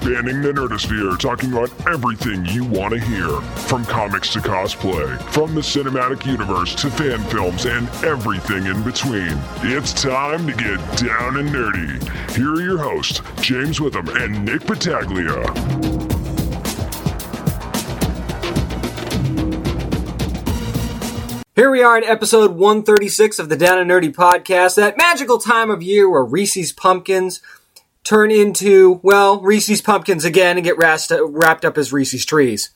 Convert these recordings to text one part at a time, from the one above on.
spanning the nerdosphere, talking about everything you want to hear. From comics to cosplay, from the cinematic universe to fan films and everything in between. It's time to get down and nerdy. Here are your hosts, James Witham and Nick Battaglia. Here we are in episode 136 of the Down and Nerdy podcast, that magical time of year where Reese's pumpkins turn into, well, Reese's pumpkins again and get rasta- wrapped up as Reese's trees.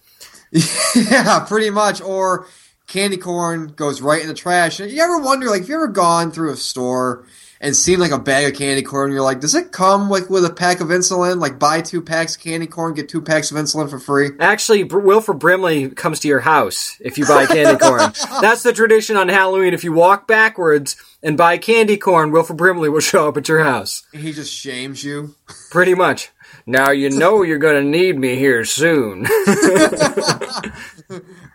yeah, pretty much. Or candy corn goes right in the trash. You ever wonder, like, if you ever gone through a store and seen like a bag of candy corn, you're like, does it come like with a pack of insulin? Like, buy two packs of candy corn, get two packs of insulin for free? Actually, Wilford Brimley comes to your house if you buy candy corn. That's the tradition on Halloween. If you walk backwards and buy candy corn, Wilford Brimley will show up at your house. He just shames you. Pretty much. Now you know you're going to need me here soon.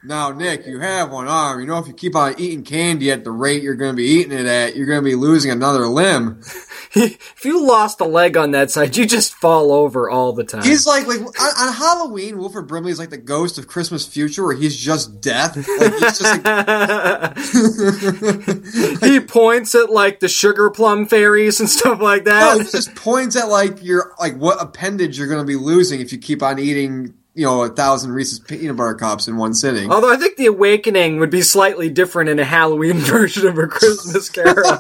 now, Nick, you have one arm. You know, if you keep on eating candy at the rate you're going to be eating it at, you're going to be losing another limb. if you lost a leg on that side, you just fall over all the time. He's like, like on, on Halloween, Wilford Brimley is like the ghost of Christmas Future, where he's just death. Like, he's just like... he points at like the sugar plum fairies and stuff like that. No, he just points at like your like what appendage you're going to be losing if you keep on eating you know, a thousand Reese's peanut butter cups in one sitting. Although I think the awakening would be slightly different in a Halloween version of a Christmas Carol.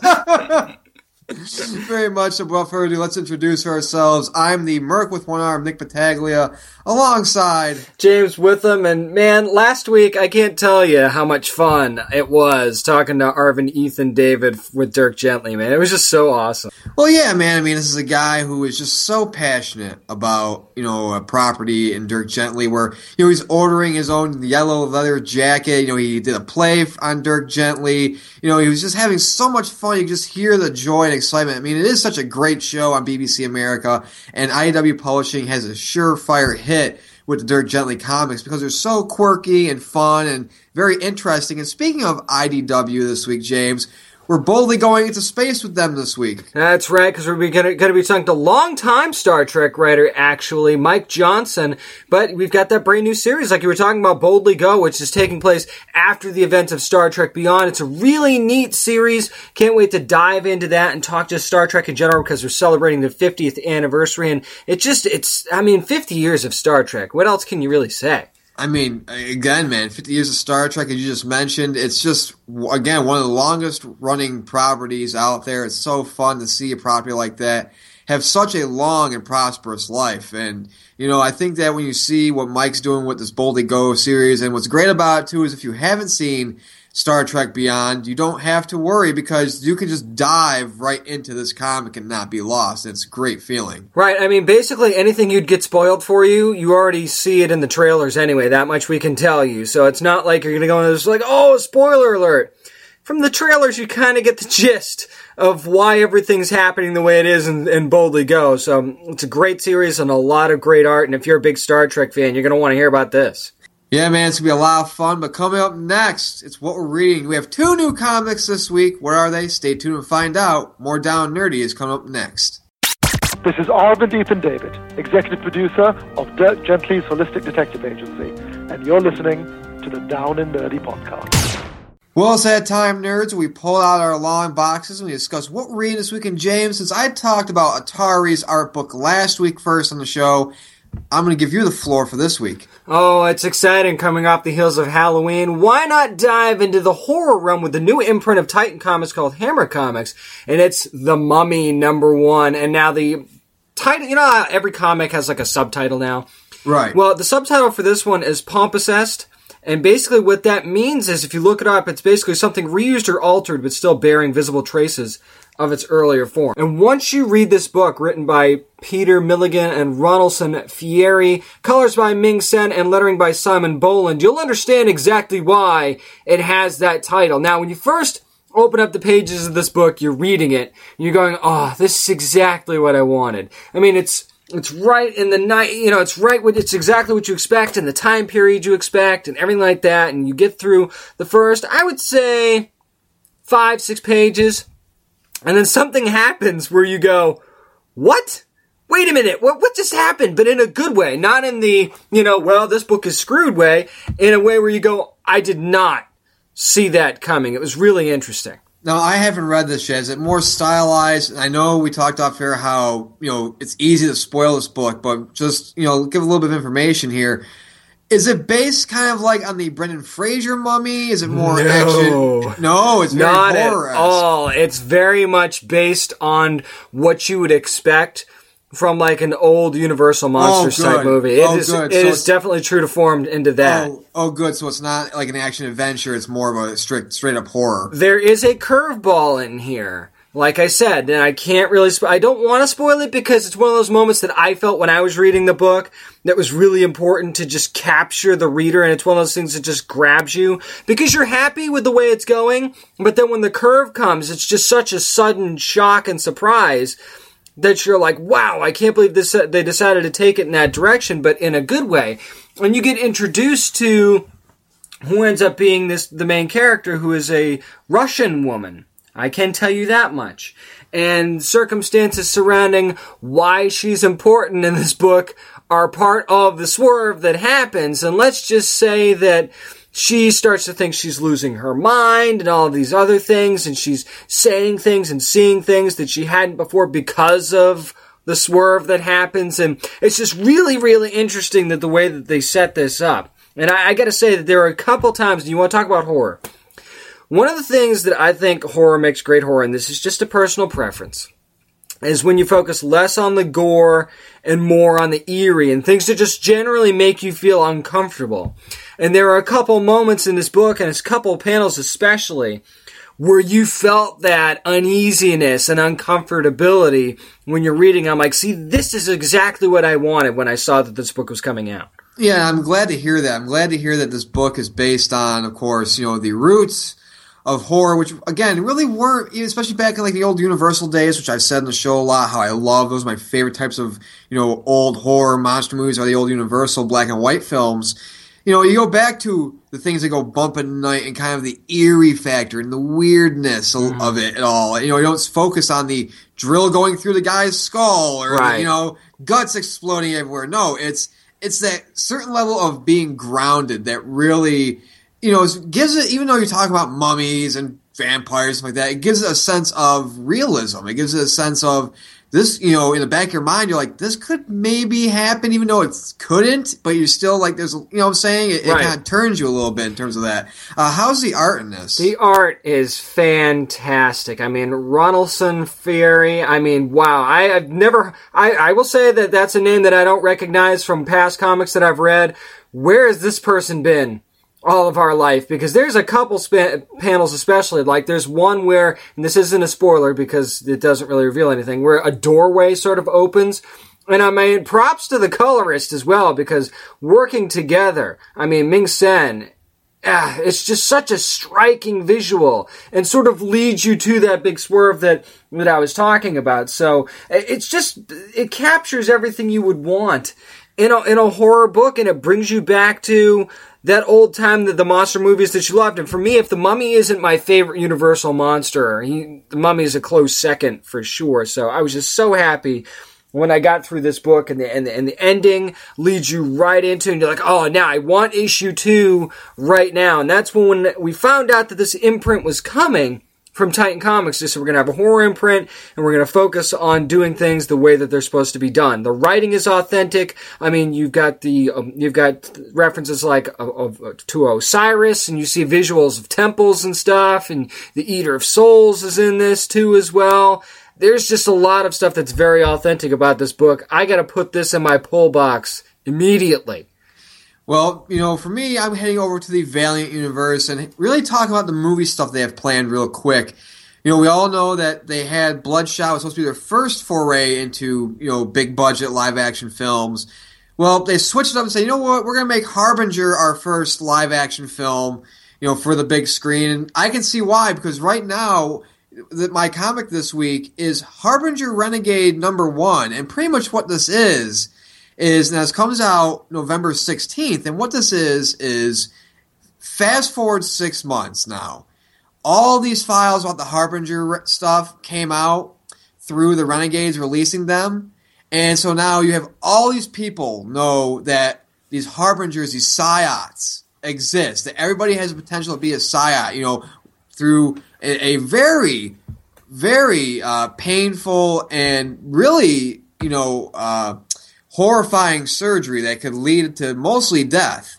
Very much. Without further ado, let's introduce ourselves. I'm the Merc with one arm, Nick Battaglia, alongside James Witham. And man, last week I can't tell you how much fun it was talking to Arvind, Ethan, David with Dirk Gently. Man, it was just so awesome. Well, yeah, man. I mean, this is a guy who is just so passionate about you know a property in Dirk Gently, where you know he's ordering his own yellow leather jacket. You know, he did a play on Dirk Gently. You know, he was just having so much fun. You just hear the joy and excitement. I mean, it is such a great show on BBC America, and IDW Publishing has a surefire hit with the Dirk Gently comics because they're so quirky and fun and very interesting. And speaking of IDW this week, James, we're boldly going into space with them this week. That's right, because we're going to be talking to long-time Star Trek writer, actually, Mike Johnson. But we've got that brand new series, like you were talking about, Boldly Go, which is taking place after the event of Star Trek Beyond. It's a really neat series. Can't wait to dive into that and talk just Star Trek in general because we're celebrating the 50th anniversary. And it just, it's, I mean, 50 years of Star Trek. What else can you really say? I mean, again, man, 50 years of Star Trek, as you just mentioned, it's just, again, one of the longest running properties out there. It's so fun to see a property like that have such a long and prosperous life. And, you know, I think that when you see what Mike's doing with this Boldly Go series, and what's great about it, too, is if you haven't seen Star Trek Beyond, you don't have to worry because you can just dive right into this comic and not be lost. It's a great feeling. Right. I mean, basically anything you'd get spoiled for you, you already see it in the trailers anyway. That much we can tell you. So it's not like you're going to go and it's like, oh, spoiler alert. From the trailers, you kind of get the gist of why everything's happening the way it is and, and boldly go. So it's a great series and a lot of great art. And if you're a big Star Trek fan, you're going to want to hear about this. Yeah, man, it's gonna be a lot of fun. But coming up next, it's what we're reading. We have two new comics this week. What are they? Stay tuned and find out. More Down and Nerdy is coming up next. This is Arvind Ethan David, executive producer of Dirk Gently's Holistic Detective Agency, and you're listening to the Down and Nerdy podcast. Well, it's that time, nerds. We pull out our long boxes and we discuss what we're reading this week. And James, since I talked about Atari's art book last week first on the show, I'm going to give you the floor for this week. Oh, it's exciting coming off the heels of Halloween. Why not dive into the horror realm with the new imprint of Titan Comics called Hammer Comics? And it's The Mummy number one. And now the title, you know, every comic has like a subtitle now. Right. Well, the subtitle for this one is Palimpsest. And basically, what that means is if you look it up, it's basically something reused or altered, but still bearing visible traces of its earlier form. And once you read this book, written by Peter Milligan and Ronilson Freire, colors by Ming Sen, and lettering by Simon Bowland, you'll understand exactly why it has that title. Now, when you first open up the pages of this book, you're reading it, you're going, oh, this is exactly what I wanted. I mean, it's it's right in the night, you know, it's right what it's exactly what you expect in the time period you expect and everything like that. And you get through the first, I would say, five, six pages, and then something happens where you go, what? wait a minute, what, what just happened? But in a good way, not in the, you know, well, this book is screwed way, in a way where you go, I did not see that coming. It was really interesting. No, I haven't read this yet. Is it more stylized? I know we talked off here how, you know, it's easy to spoil this book, but just, you know, give a little bit of information here. Is it based kind of like on the Brendan Fraser mummy? Is it more No. action? No, it's Not at all. It's very much based on what you would expect from like an old Universal oh, Monsters type movie. Oh, it Oh, is- good. it So is it's- definitely true to form into that. Oh, oh, good. So it's not like an action adventure. It's more of a strict, straight up horror. There is a curveball in here. Like I said, and I can't really, spo- I don't want to spoil it because it's one of those moments that I felt when I was reading the book that was really important to just capture the reader, and it's one of those things that just grabs you because you're happy with the way it's going, but then when the curve comes, it's just such a sudden shock and surprise that you're like, wow, I can't believe this, uh, they decided to take it in that direction, but in a good way. And you get introduced to who ends up being this the main character who is a Russian woman. I can tell you that much. And circumstances surrounding why she's important in this book are part of the swerve that happens. And let's just say that she starts to think she's losing her mind and all of these other things, and she's saying things and seeing things that she hadn't before because of the swerve that happens. And it's just really, really interesting that the way that they set this up. And I, I got to say that there are a couple times, you want to talk about horror. One of the things that I think horror makes great horror, and this is just a personal preference, is when you focus less on the gore and more on the eerie and things that just generally make you feel uncomfortable. And there are a couple moments in this book, and it's a couple panels especially, where you felt that uneasiness and uncomfortability when you're reading. I'm like, see, this is exactly what I wanted when I saw that this book was coming out. Yeah, I'm glad to hear that. I'm glad to hear that this book is based on, of course, you know, the roots of horror, which again really weren't, especially back in like the old Universal days, which I've said in the show a lot. How I love those. are my favorite types of you know old horror monster movies are the old Universal black and white films. You know, you go back to the things that go bump at night and kind of the eerie factor and the weirdness Mm-hmm. of it all. You know, you don't focus on the drill going through the guy's skull or Right. you know guts exploding everywhere. No, it's it's that certain level of being grounded that really, you know, gives it. Even though you talk about mummies and vampires and like that, it gives it a sense of realism. It gives it a sense of this. You know, in the back of your mind, you're like, this could maybe happen, even though it couldn't. But you're still like, there's, you know, what I'm saying it, it kind of turns you a little bit in terms of that. Uh, how's the art in this? The art is fantastic. I mean, Ronilson Freire. I mean, wow. I, I've never. I, I will say that that's a name that I don't recognize from past comics that I've read. Where has this person been? All of our life, because there's a couple panels, especially like there's one where, and this isn't a spoiler because it doesn't really reveal anything, where a doorway sort of opens, and I mean, props to the colorist as well because working together. I mean, Ming Sen ah, it's just such a striking visual and sort of leads you to that big swerve that that I was talking about. So it's just it captures everything you would want in a in a horror book, and it brings you back to that old time that the monster movies that you loved. And for me, if the Mummy isn't my favorite Universal monster, he, the Mummy is a close second for sure. So I was just so happy when I got through this book and the, and the, and the ending leads you right into and you're like, oh, now I want issue two right now. And that's when we found out that this imprint was coming from Titan Comics. They said we're going to have a horror imprint and we're going to focus on doing things the way that they're supposed to be done. The writing is authentic. I mean, you've got the, um, you've got references like of, of, to Osiris and you see visuals of temples and stuff and the Eater of Souls is in this too as well there's just a lot of stuff that's very authentic about this book. I got to put this in my pull box immediately. Well, you know, for me, I'm heading over to the Valiant universe and really talk about the movie stuff they have planned real quick. You know, we all know that they had Bloodshot was supposed to be their first foray into, you know, big budget live action films. Well, they switched it up and said, you know what, we're going to make Harbinger our first live action film, you know, for the big screen. And I can see why, because right now, that my comic this week is Harbinger Renegade number one. And pretty much what this is, is now this comes out November 16th. And what this is, is fast forward six months now. All these files about the Harbinger stuff came out through the Renegades releasing them. And so now you have all these people know that these harbingers, these psiots exist, that everybody has the potential to be a psiot, you know, through a, a very, very uh, painful and really, you know, uh, horrifying surgery that could lead to mostly death.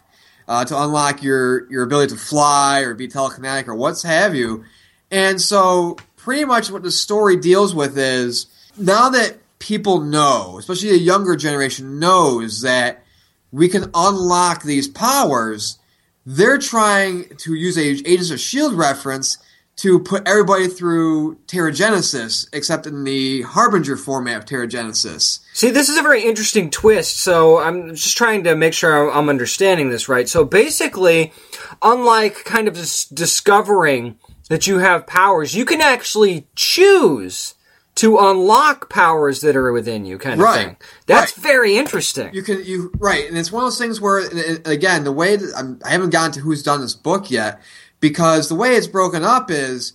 Uh, to unlock your, your ability to fly or be telekinetic or what's have you. And so, pretty much what the story deals with is now that people know, especially the younger generation knows that we can unlock these powers, they're trying to use a Agents of Shield reference to put everybody through Terrigenesis, except in the Harbinger format of Terrigenesis. See, this is a very interesting twist. So I'm just trying to make sure I'm understanding this right. So basically, unlike kind of just discovering that you have powers, you can actually choose to unlock powers that are within you, kind of Right. thing. That's Right. very interesting. You can you right, and it's one of those things where again the way that I'm, I haven't gotten to who's done this book yet because the way it's broken up is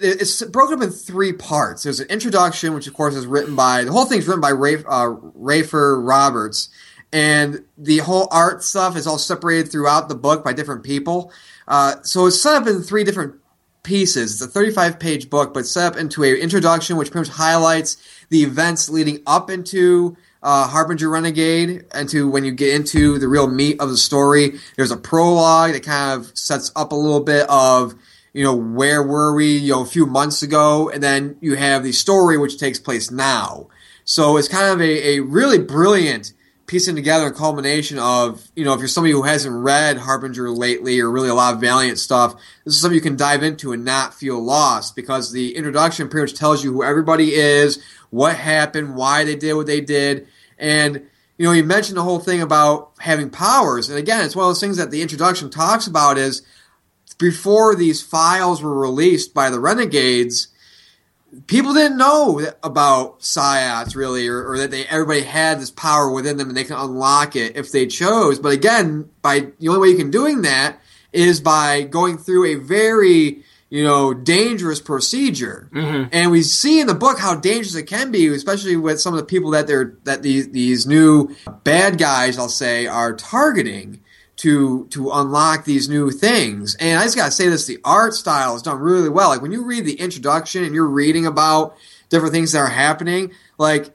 it's broken up in three parts. There's an introduction, which of course is written by the whole thing's written by Ray, uh, Rafer Roberts, and the whole art stuff is all separated throughout the book by different people. Uh, so it's set up in three different pieces. It's a 35 page book, but set up into a introduction, which pretty much highlights the events leading up into uh, Harbinger Renegade, into when you get into the real meat of the story. There's a prologue that kind of sets up a little bit of you know where were we you know a few months ago, and then you have the story which takes place now. So it's kind of a, a really brilliant piecing together a culmination of, you know, if you're somebody who hasn't read Harbinger lately or really a lot of Valiant stuff, this is something you can dive into and not feel lost because the introduction pretty much tells you who everybody is, what happened, why they did what they did. And, you know, you mentioned the whole thing about having powers. And again, it's one of those things that the introduction talks about is before these files were released by the Renegades, people didn't know about psiots really, or, or that they everybody had this power within them and they can unlock it if they chose. But again, by the only way you can doing that is by going through a very you know dangerous procedure. Mm-hmm. And we see in the book how dangerous it can be, especially with some of the people that they're that these these new bad guys, I'll say, are targeting to to unlock these new things. And I just gotta say this: the art style is done really well. Like when you read the introduction and you're reading about different things that are happening, like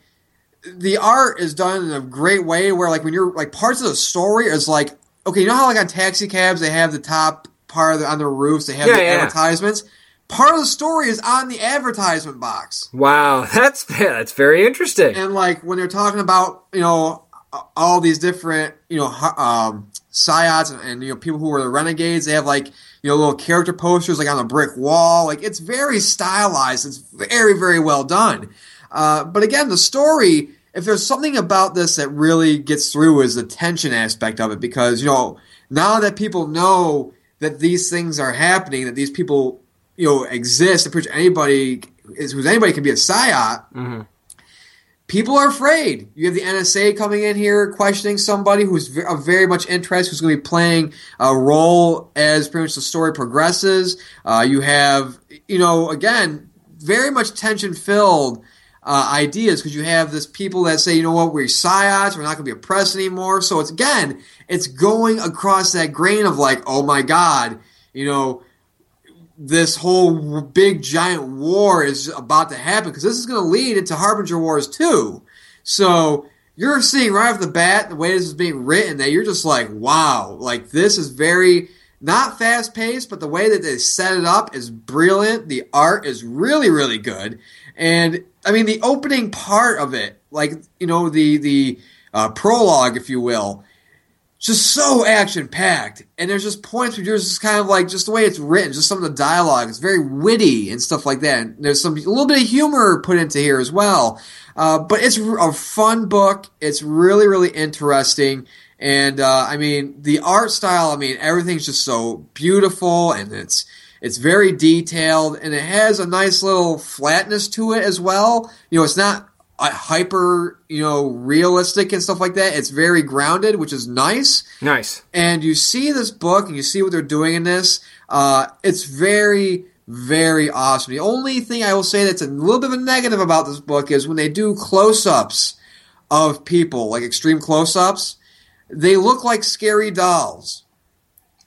the art is done in a great way. Where like when you're like parts of the story is like okay, you know how like on taxi cabs they have the top part of the, on their roofs they have Yeah, the yeah. advertisements. Part of the story is on the advertisement box. Wow, that's that's very interesting. And like when they're talking about you know all these different you know um, psiots and, and you know people who are the renegades, they have like you know little character posters like on a brick wall. Like it's very stylized. It's very very well done. Uh, but again, the story. If there's something about this that really gets through is the tension aspect of it because you know now that people know that these things are happening, that these people you know exist, pretty anybody is who's anybody can be a psiot people are afraid. You have the NSA coming in here questioning somebody who's very much interest, who's going to be playing a role as pretty much the story progresses. Uh, you have, you know, again, very much tension filled. Uh, ideas because you have this people that say, you know what, we're psiots, we're not going to be oppressed anymore. So it's again, it's going across that grain of like, oh my god, you know, this whole big giant war is about to happen because this is going to lead into Harbinger Wars 2. So you're seeing right off the bat the way this is being written that you're just like, wow, like this is very not fast paced, but the way that they set it up is brilliant. The art is really, really good. And I mean, the opening part of it, like, you know, the, the uh, prologue, if you will, just so action packed. And there's just points where you're just kind of like just the way it's written, just some of the dialogue. It's very witty and stuff like that. And there's some a little bit of humor put into here as well. Uh, but it's a fun book. It's really really interesting. And uh, I mean the art style. I mean everything's just so beautiful and it's it's very detailed and it has a nice little flatness to it as well. You know, it's not hyper, you know, realistic and stuff like that. It's very grounded, which is nice. Nice. And you see this book and you see what they're doing in this. Uh, it's very, very awesome. The only thing I will say that's a little bit of a negative about this book is when they do close ups of people, like extreme close-ups, they look like scary dolls.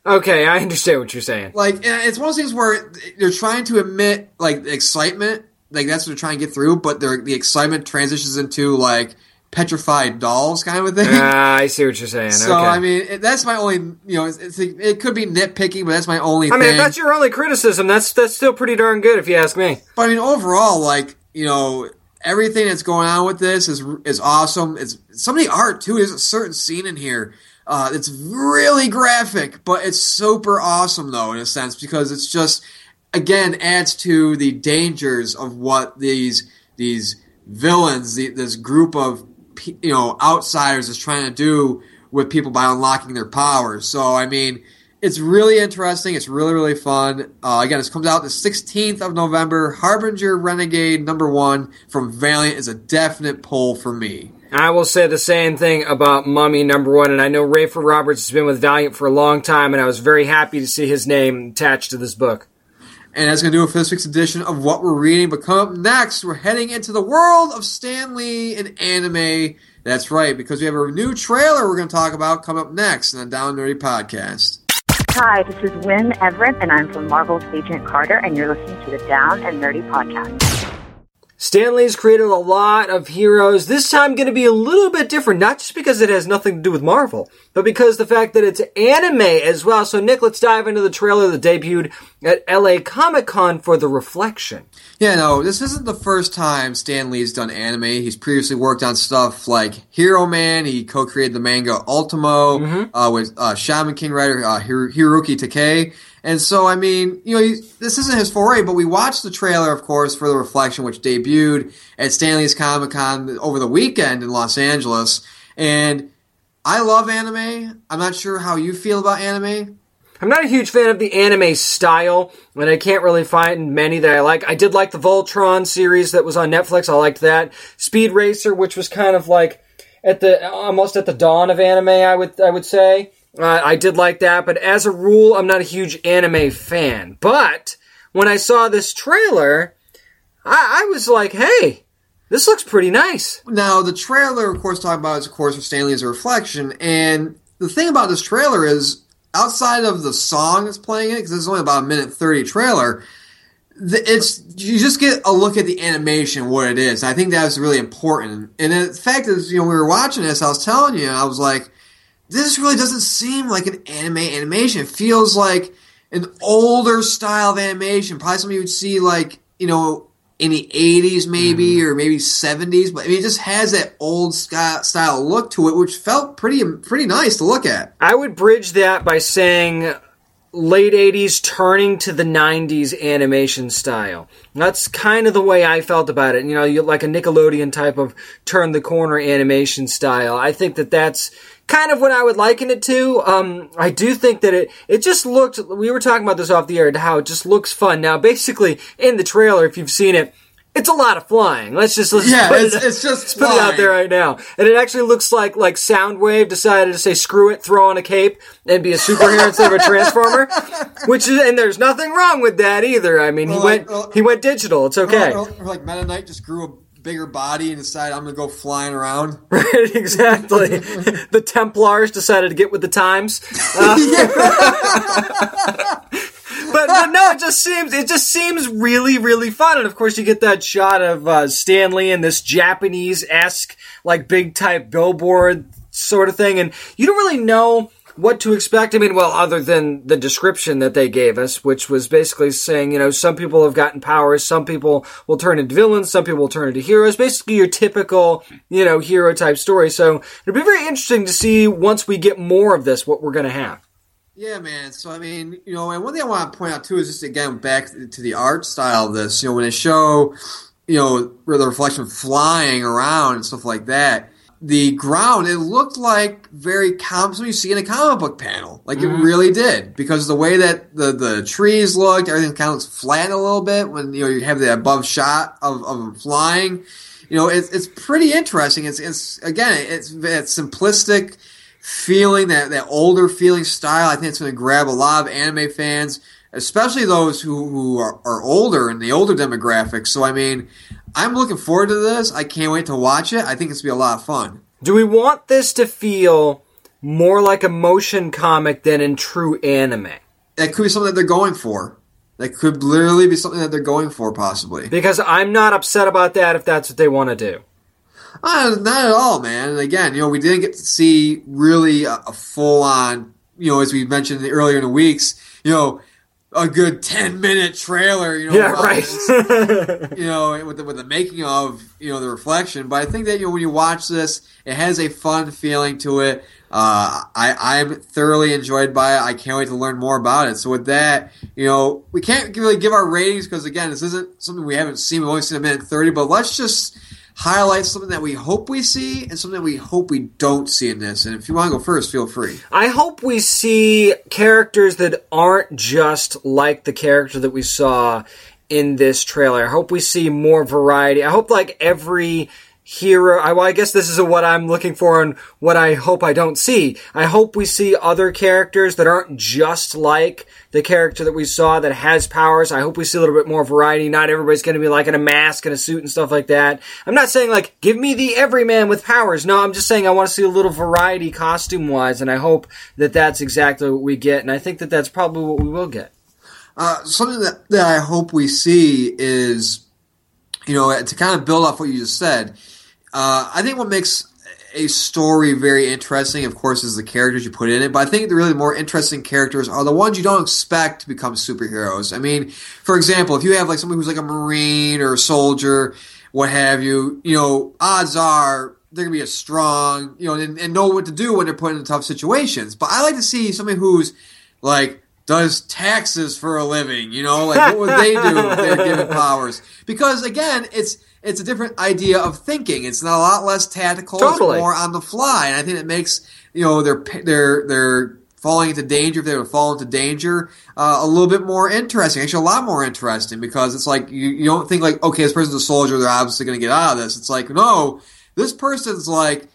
Okay, I understand what you're saying. Like it's one of those things where they're trying to emit like excitement, like that's what they're trying to get through, but the excitement transitions into like petrified dolls kind of thing. Ah, I see what you're saying. So okay. I mean, it, that's my only, you know, it's, it's, it could be nitpicking, but that's my only. I mean, if that's your only criticism, that's that's still pretty darn good, if you ask me. But I mean, overall, like you know, everything that's going on with this is is awesome. It's some of the art too. There's a certain scene in here. Uh, it's really graphic, but it's super awesome though in a sense because it's just again adds to the dangers of what these these villains, the, this group of you know outsiders is trying to do with people by unlocking their powers. So I mean, it's really interesting. It's really really fun. Uh, again, this comes out the 16th of November. Harbinger Renegade number one from Valiant is a definite pull for me. I will say the same thing about Mummy number one, and I know Rafer Roberts has been with Valiant for a long time, and I was very happy to see his name attached to this book. And that's going to do it for this week's edition of What We're Reading. But come up next, we're heading into the world of Stan Lee and anime. That's right, because we have a new trailer we're going to talk about come up next in the Down and Nerdy podcast. Hi, this is Wynn Everett, and I'm from Marvel's Agent Carter, and you're listening to the Down and Nerdy podcast. Stan Lee's created a lot of heroes. This time going to be a little bit different, not just because it has nothing to do with Marvel, but because the fact that it's anime as well. So Nick, let's dive into the trailer that debuted at LA Comic Con for The Reflection. Yeah, no, this isn't the first time Stan Lee's done anime. He's previously worked on stuff like Heroman. He co-created the manga Ultimo uh, with uh, Shaman King writer uh, Hir- Hiroyuki Takei. And so, I mean, you know, he, this isn't his foray, but we watched the trailer, of course, for The Reflection, which debuted at Stan Lee's Comic Con over the weekend in Los Angeles. And I love anime. I'm not sure how you feel about anime. I'm not a huge fan of the anime style, and I can't really find many that I like. I did like the Voltron series that was on Netflix. I liked that. Speed Racer, which was kind of like at the almost at the dawn of anime, I would I would say. Uh, I did like that, but as a rule, I'm not a huge anime fan. But when I saw this trailer, I, I was like, "Hey, this looks pretty nice." Now, the trailer, of course, talking about is, of course, for Stan Lee as a reflection. And the thing about this trailer is, outside of the song that's playing it, because it's only about a minute 30 trailer, it's you just get a look at the animation, what it is. I think that's really important. And the fact is, you know, we were watching this, I was telling you, I was like, this really doesn't seem like an anime animation. It feels like an older style of animation, probably something you would see like, you know, in the 80s maybe mm-hmm. or maybe 70s but I mean, it just has that old style look to it which felt pretty pretty nice to look at I would bridge that by saying late 80s turning to the 90s animation style. That's kind of the way I felt about it. You know, you like a Nickelodeon type of turn the corner animation style. I think that that's kind of what I would liken it to. Um, I do think that it, it just looked, we were talking about this off the air, how it just looks fun. Now, basically, in the trailer, if you've seen it, it's a lot of flying. Let's just let's Yeah, put it's- it, it's just put it out there right now. And it actually looks like like Soundwave decided to say screw it, throw on a cape and be a superhero instead of a transformer. Which is and there's nothing wrong with that either. I mean, he Well, went like- well- he went digital. It's okay. or, or like Meta Knight just grew a bigger body and decided I'm gonna go flying around Right, exactly. the Templars decided to get with the times. Uh, but, but no, it just seems it just seems really really fun, and of course you get that shot of uh, Stan Lee and this Japanese esque like big type billboard sort of thing, and you don't really know what to expect. I mean, well, other than the description that they gave us, which was basically saying, you know, some people have gotten powers, some people will turn into villains, some people will turn into heroes. Basically, your typical, you know, hero type story. So it'll be very interesting to see once we get more of this, what we're going to have. Yeah, man. So I mean, you know, and one thing I want to point out too is just again back to the art style of this. You know, when they show, you know, the reflection flying around and stuff like that, the ground it looked like very common something you see in a comic book panel. Like it mm-hmm. really did because the way that the the trees looked, everything kind of looks flat a little bit when you know you have the above shot of of them flying. You know, it's it's pretty interesting. It's it's again, it's it's simplistic feeling that that older feeling style. I think it's going to grab a lot of anime fans. Especially those who, who are, are older in the older demographics. So I mean, I'm looking forward to this. I can't wait to watch it. I think it's gonna be a lot of fun. Do we want this to feel more like a motion comic than in true anime? That could be something that they're going for. That could literally be something that they're going for, possibly. Because I'm not upset about that if that's what they want to do. Uh, not at all, man. And again, you know, we didn't get to see really a, a full on, you know, as we mentioned earlier in the weeks, you know, a good 10 minute trailer, you know, Yeah, right. this, you know, with the, with the making of, you know, the reflection. But I think that, you know, when you watch this, it has a fun feeling to it. Uh, I, I'm thoroughly enjoyed by it. I can't wait to learn more about it. So with that, you know, we can't really give our ratings because again, this isn't something we haven't seen. We've only seen a minute 30, but let's just highlight something that we hope we see and something we hope we don't see in this. And if you want to go first, feel free. I hope we see characters that aren't just like the character that we saw in this trailer. I hope we see more variety. I hope like every hero. I, well, I guess this is what I'm looking for and what I hope I don't see. I hope we see other characters that aren't just like the character that we saw that has powers. I hope we see a little bit more variety. Not everybody's going to be like in a mask and a suit and stuff like that. I'm not saying like give me the everyman with powers. No, I'm just saying I want to see a little variety costume wise, and I hope that that's exactly what we get. And I think that that's probably what we will get. Uh, something that, that I hope we see is, you know, to kind of build off what you just said, uh, I think what makes a story very interesting, of course, is the characters you put in it. But I think the really more interesting characters are the ones you don't expect to become superheroes. I mean, for example, if you have like somebody who's like a marine or a soldier, what have you, you know, odds are they're gonna be a strong, you know, and, and know what to do when they're put in tough situations. But I like to see somebody who's like does taxes for a living. You know, like what would they do if they're given powers? Because again, it's it's a different idea of thinking. It's not a lot less tactical. Totally. It's more on the fly, and I think it makes you know they're they're they're falling into danger if they would fall into danger uh, a little bit more interesting actually a lot more interesting because it's like you, you don't think like okay this person's a soldier they're obviously going to get out of this it's like no this person's like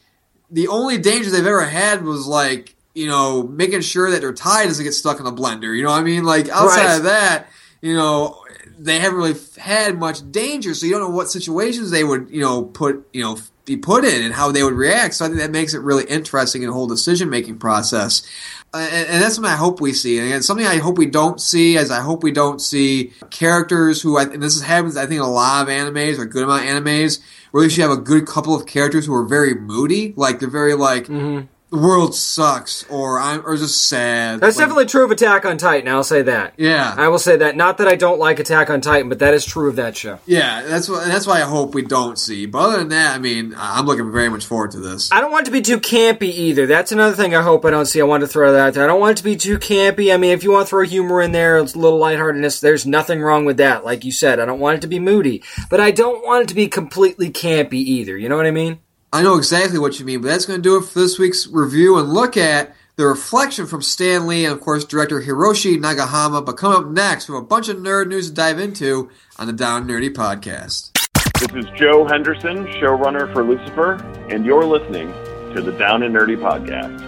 the only danger they've ever had was like you know making sure that their tie doesn't get stuck in a blender. You know what I mean? Like outside Right. of that, you know they haven't really had much danger, so you don't know what situations they would you know put you know be put in and how they would react. So I think that makes it really interesting in the whole decision making process. Uh, and, and that's something I hope we see. And something I hope we don't see, as I hope we don't see characters who, I, and this is, happens, I think, in a lot of animes or a good amount of animes, where you should have a good couple of characters who are very moody, like they're very like, Mm-hmm. The world sucks, or I'm, or just sad. That's Like, definitely true of Attack on Titan. I'll say that. Yeah. I will say that. Not that I don't like Attack on Titan, but that is true of that show. Yeah, that's what, that's why I hope we don't see. But other than that, I mean, I'm looking very much forward to this. I don't want it to be too campy either. That's another thing I hope I don't see. I want to throw that out there. I don't want it to be too campy. I mean, if you want to throw humor in there, it's a little lightheartedness, there's nothing wrong with that. Like you said, I don't want it to be moody. But I don't want it to be completely campy either. You know what I mean? I know exactly what you mean, but that's going to do it for this week's review and look at the reflection from Stan Lee and, of course, director Hiroshi Nagahama. But coming up next, we have a bunch of nerd news to dive into on the Down Nerdy podcast. This is Joe Henderson, showrunner for Lucifer, and you're listening to the Down and Nerdy podcast.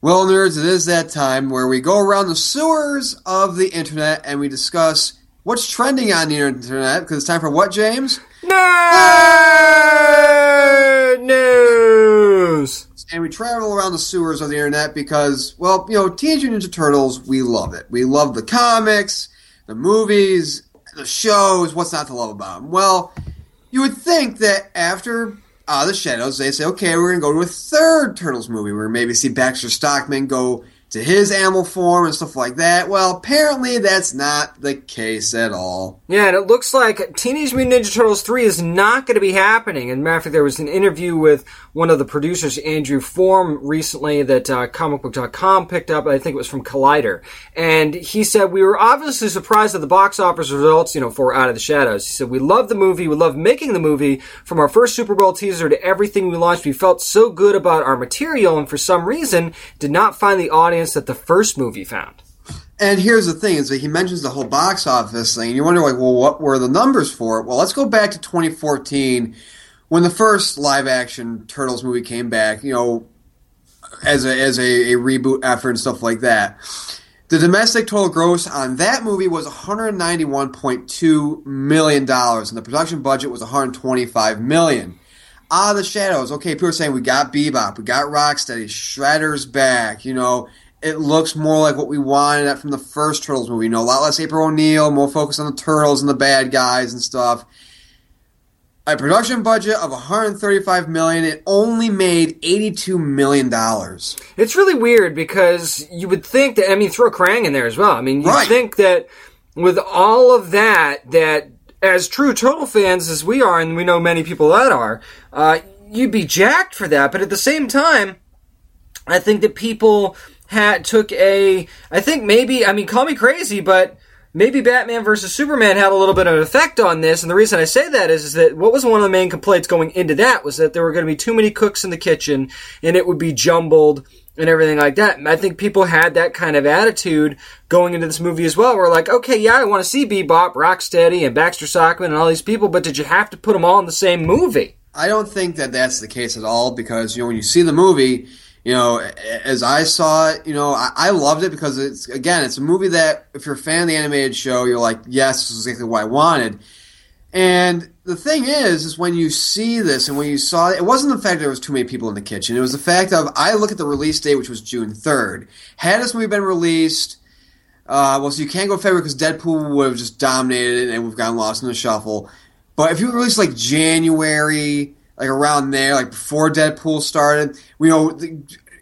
Well, nerds, it is that time where we go around the sewers of the internet and we discuss what's trending on the internet. Because it's time for what, James? Nerd news. and we travel around the sewers of the internet because, well, you know, Teenage Ninja Turtles, we love it. We love the comics, the movies, the shows. What's not to love about them? Well, you would think that after uh, the Shadows, they say, okay, we're going to go to a third Turtles movie where maybe see Baxter Stockman go to his animal form and stuff like that. Well, apparently that's not the case at all. Yeah, and it looks like Teenage Mutant Ninja Turtles 3 is not going to be happening. And matter of fact, there was an interview with one of the producers, Andrew Form, recently that uh, comicbook.com picked up. I think it was from Collider. And he said, We were obviously surprised at the box office results, you know, for Out of the Shadows. He said, We loved the movie. We loved making the movie. From our first Super Bowl teaser to everything we launched, we felt so good about our material and for some reason did not find the audience that the first movie found. And here's the thing: is that he mentions the whole box office thing. And you wonder, like, well, what were the numbers for it? Well, let's go back to 2014 when the first live-action Turtles movie came back. You know, as a as a, a reboot effort and stuff like that. The domestic total gross on that movie was 191.2 million dollars, and the production budget was 125 million. Ah, the shadows. Okay, people are saying we got Bebop, we got Rocksteady, Shredder's back. You know, it looks more like what we wanted from the first Turtles movie. You know, a lot less April O'Neil, more focus on the turtles and the bad guys and stuff. A production budget of 135 million. It only made 82 million dollars. It's really weird because you would think that I mean throw a Krang in there as well. I mean you Right. think that with all of that that as true Turtle fans as we are, and we know many people that are, uh, you'd be jacked for that. But at the same time, I think that people had took a. I think maybe I mean call me crazy, but maybe Batman versus Superman had a little bit of an effect on this. And the reason I say that is, is that what was one of the main complaints going into that was that there were going to be too many cooks in the kitchen and it would be jumbled and everything like that. And I think people had that kind of attitude going into this movie as well. We're like, okay, yeah, I want to see Bebop, Rocksteady, and Baxter Stockman and all these people, but did you have to put them all in the same movie? I don't think that that's the case at all because you know when you see the movie, you know as I saw it, you know I, I loved it because it's again it's a movie that if you're a fan of the animated show, you're like yes, this is exactly what I wanted. And the thing is, is when you see this and when you saw it, it wasn't the fact that there was too many people in the kitchen. It was the fact of I look at the release date, which was June third. Had this movie been released, uh, well, so you can't go February because Deadpool would have just dominated it and we've gotten lost in the shuffle. But if you release like January, like around there, like before Deadpool started, we know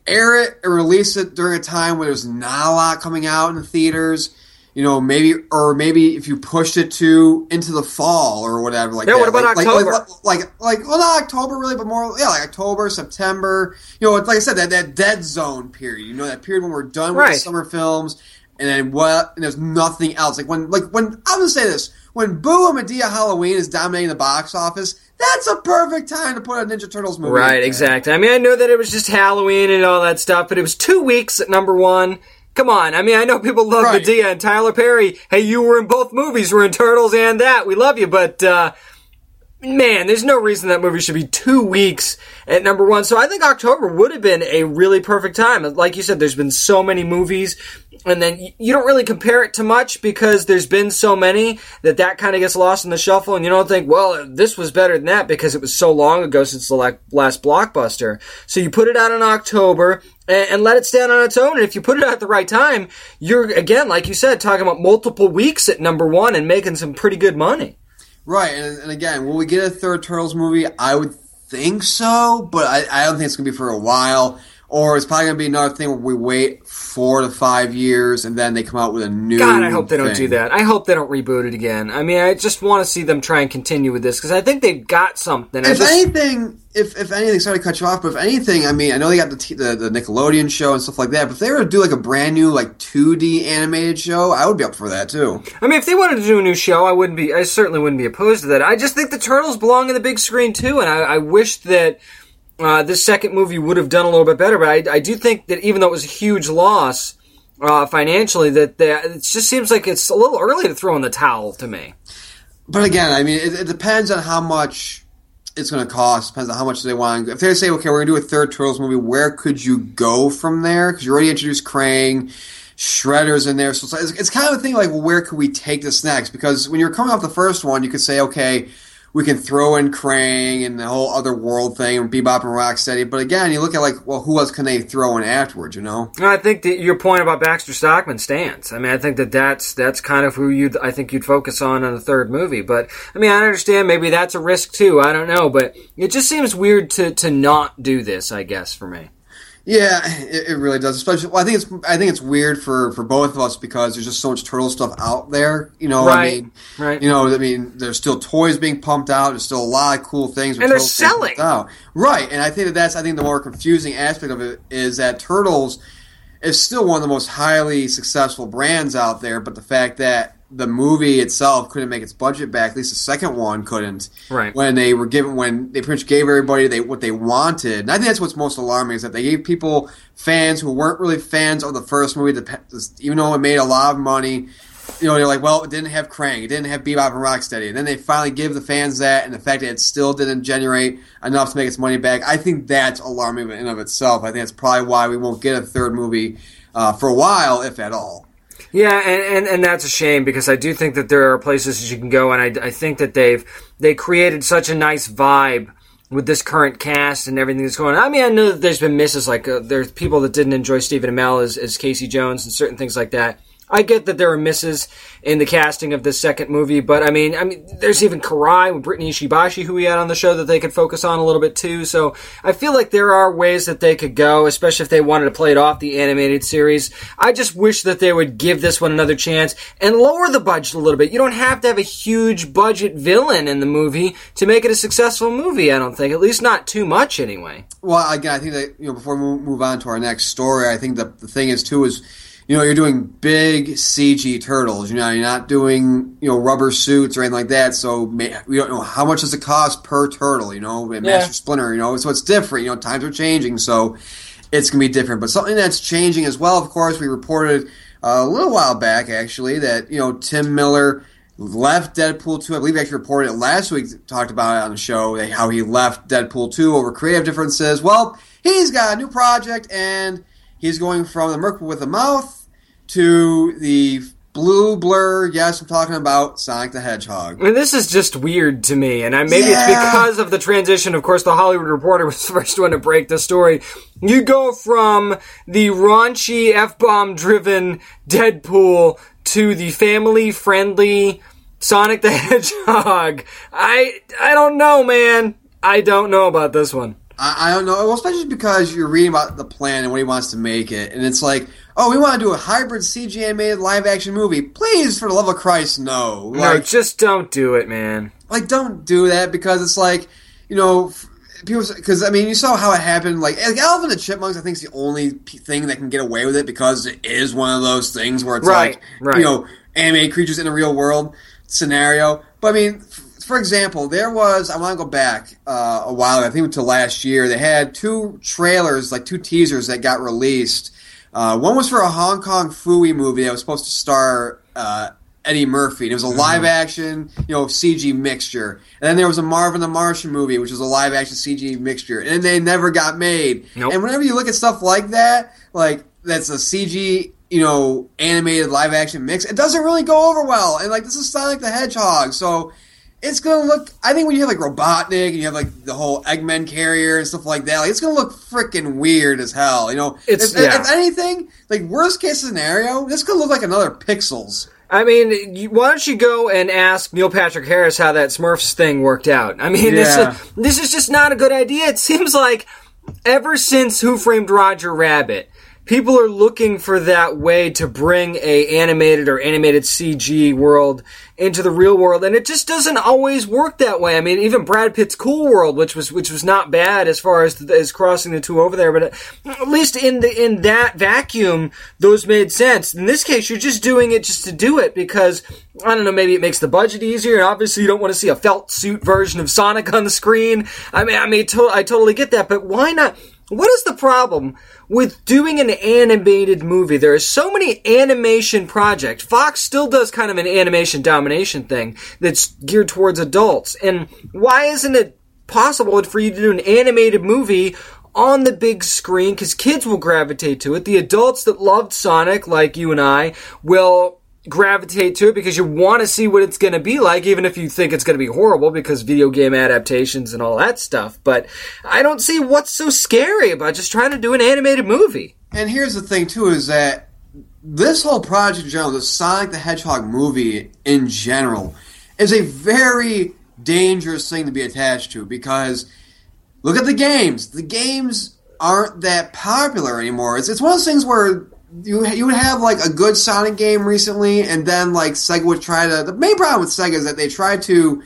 air it and release it during a time where there's not a lot coming out in the theaters. You know, maybe or maybe if you pushed it to into the fall or whatever, like Yeah, that. what about like, October? Like, like, like, like, well, not October really, but more, yeah, like October, September. You know, it's like I said, that that dead zone period. You know, that period when we're done with Right. summer films, and then what? And there's nothing else. Like when, like when I'm gonna say this, when Boo and Madea Halloween is dominating the box office, that's a perfect time to put a Ninja Turtles movie. Right, exactly. I mean, I know that it was just Halloween and all that stuff, but it was two weeks at number one. Come on. I mean, I know people love Right. Madea and Tyler Perry. Hey, you were in both movies. We're in Turtles and that. We love you, but, uh, man, there's no reason that movie should be two weeks at number one. So I think October would have been a really perfect time. Like you said, there's been so many movies, and then you don't really compare it to much because there's been so many that that kind of gets lost in the shuffle, and you don't think, well, this was better than that because it was so long ago since the last blockbuster. So you put it out in October. And, let it stand on its own. And if you put it out at the right time, you're again, like you said, talking about multiple weeks at number one and making some pretty good money. Right, and, and again, will we get a third Turtles movie? I would think so, but I, I don't think it's gonna be for a while. Or it's probably gonna be another thing where we wait four to five years and then they come out with a new. God, I hope they don't do that. I hope they don't reboot it again. I mean, I just want to see them try and continue with this because I think they've got something. If just- anything, if if anything, sorry to cut you off, but if anything, I mean, I know they got the, t- the the Nickelodeon show and stuff like that. But if they were to do like a brand new like 2D animated show, I would be up for that too. I mean, if they wanted to do a new show, I wouldn't be. I certainly wouldn't be opposed to that. I just think the turtles belong in the big screen too, and I, I wish that uh, this second movie would have done a little bit better. But I, I do think that even though it was a huge loss uh, financially, that they, it just seems like it's a little early to throw in the towel to me. But again, I mean, it, it depends on how much it's going to cost. Depends on how much they want. If they say, okay, we're going to do a third Turtles movie, where could you go from there? Because you already introduced Krang, Shredder's in there, so it's, it's kind of a thing like, where could we take this next? Because when you're coming off the first one, you could say, okay, we can throw in Krang and the whole other world thing, and Bebop and Rocksteady. But again, you look at like, well, who else can they throw in afterwards? You know? I think that your point about Baxter Stockman stands. I mean, I think that that's that's kind of who you I think you'd focus on in the third movie. But I mean, I understand maybe that's a risk too. I don't know, but it just seems weird to to not do this. I guess for me. Yeah, it, it really does. Especially, well, I think it's I think it's weird for for both of us because there's just so much turtle stuff out there. You know, I mean, right. You know, I mean, there's still toys being pumped out. There's still a lot of cool things, And they're selling. Out. Right, and I think that that's I think the more confusing aspect of it is that turtles is still one of the most highly successful brands out there, but the fact that the movie itself couldn't make its budget back, at least the second one couldn't. Right. When they were given, when they pretty much gave everybody they what they wanted, and I think that's what's most alarming is that they gave people fans who weren't really fans of the first movie, the, even though it made a lot of money. You know, they're like, well, it didn't have Krang, it didn't have Bebop and Rocksteady, and then they finally give the fans that, and the fact that it still didn't generate enough to make its money back, I think that's alarming in and of itself. I think that's probably why we won't get a third movie uh, for a while, if at all. Yeah, and, and, and that's a shame because I do think that there are places that you can go, and I, I think that they've they created such a nice vibe with this current cast and everything that's going on. I mean, I know that there's been misses, like uh, there's people that didn't enjoy Stephen Amell as, as Casey Jones and certain things like that. I get that there are misses in the casting of this second movie, but I mean, I mean, there's even Karai with Brittany Ishibashi who we had on the show that they could focus on a little bit too. So I feel like there are ways that they could go, especially if they wanted to play it off the animated series. I just wish that they would give this one another chance and lower the budget a little bit. You don't have to have a huge budget villain in the movie to make it a successful movie. I don't think, at least not too much anyway. Well, again, I think that you know before we move on to our next story, I think the the thing is too is you know, you're doing big CG turtles. You know, you're not doing you know rubber suits or anything like that. So we don't know how much does it cost per turtle. You know, Master yeah. Splinter. You know, so it's different. You know, times are changing, so it's gonna be different. But something that's changing as well. Of course, we reported a little while back actually that you know Tim Miller left Deadpool 2. I believe we actually reported it last week, talked about it on the show, how he left Deadpool 2 over creative differences. Well, he's got a new project and he's going from the Merc with a Mouth to the blue blur. Yes, I'm talking about Sonic the Hedgehog. Mean, this is just weird to me, and I, maybe yeah. it's because of the transition. Of course, the Hollywood Reporter was the first one to break the story. You go from the raunchy f bomb driven Deadpool to the family friendly Sonic the Hedgehog. I I don't know, man. I don't know about this one. I, I don't know. Well, especially because you're reading about the plan and what he wants to make it, and it's like oh, we want to do a hybrid CG animated live action movie. Please, for the love of Christ, no. Like, no, just don't do it, man. Like, don't do that because it's like, you know, people. Because I mean, you saw how it happened. Like, like Alvin and the Chipmunks, I think is the only thing that can get away with it because it is one of those things where it's right, like, right. you know, animated creatures in a real world scenario. But I mean. For example, there was I want to go back uh, a while. I think to last year. They had two trailers, like two teasers that got released uh, one was for a Hong Kong Phooey movie that was supposed to star uh, Eddie Murphy. And it was a mm-hmm. live action, you know, CG mixture. And then there was a Marvin the Martian movie, which was a live action CG mixture. And they never got made. Nope. And whenever you look at stuff like that, like that's a CG, you know, animated live action mix, it doesn't really go over well. And like this is Sonic the Hedgehog, so it's gonna look. I think when you have like Robotnik and you have like the whole Eggman carrier and stuff like that, like it's gonna look freaking weird as hell. You know, it's if, yeah. if anything, like worst case scenario, this could look like another Pixels. I mean, why don't you go and ask Neil Patrick Harris how that Smurfs thing worked out? I mean, yeah. this is, this is just not a good idea. It seems like ever since Who Framed Roger Rabbit, people are looking for that way to bring a animated or animated CG world into the real world, and it just doesn't always work that way. I mean, even Brad Pitt's Cool World, which was which was not bad as far as as crossing the two over there, but uh, at least in the in that vacuum, those made sense. In this case, you're just doing it just to do it because I don't know, maybe it makes the budget easier, and obviously you don't want to see a felt suit version of Sonic on the screen. I mean, I mean, to- I totally get that, but why not? What is the problem with doing an animated movie? There are so many animation projects. Fox still does kind of an animation domination thing that's geared towards adults. And why isn't it possible for you to do an animated movie on the big screen? Because kids will gravitate to it. The adults that loved Sonic, like you and I, will gravitate to it because you want to see what it's going to be like, even if you think it's going to be horrible because video game adaptations and all that stuff. But I don't see what's so scary about just trying to do an animated movie. And here's the thing, too, is that this whole project in general, the Sonic the Hedgehog movie in general, is a very dangerous thing to be attached to because look at the games. The games aren't that popular anymore. It's, it's one of those things where you you would have like a good Sonic game recently, and then like Sega would try to. The main problem with Sega is that they try to,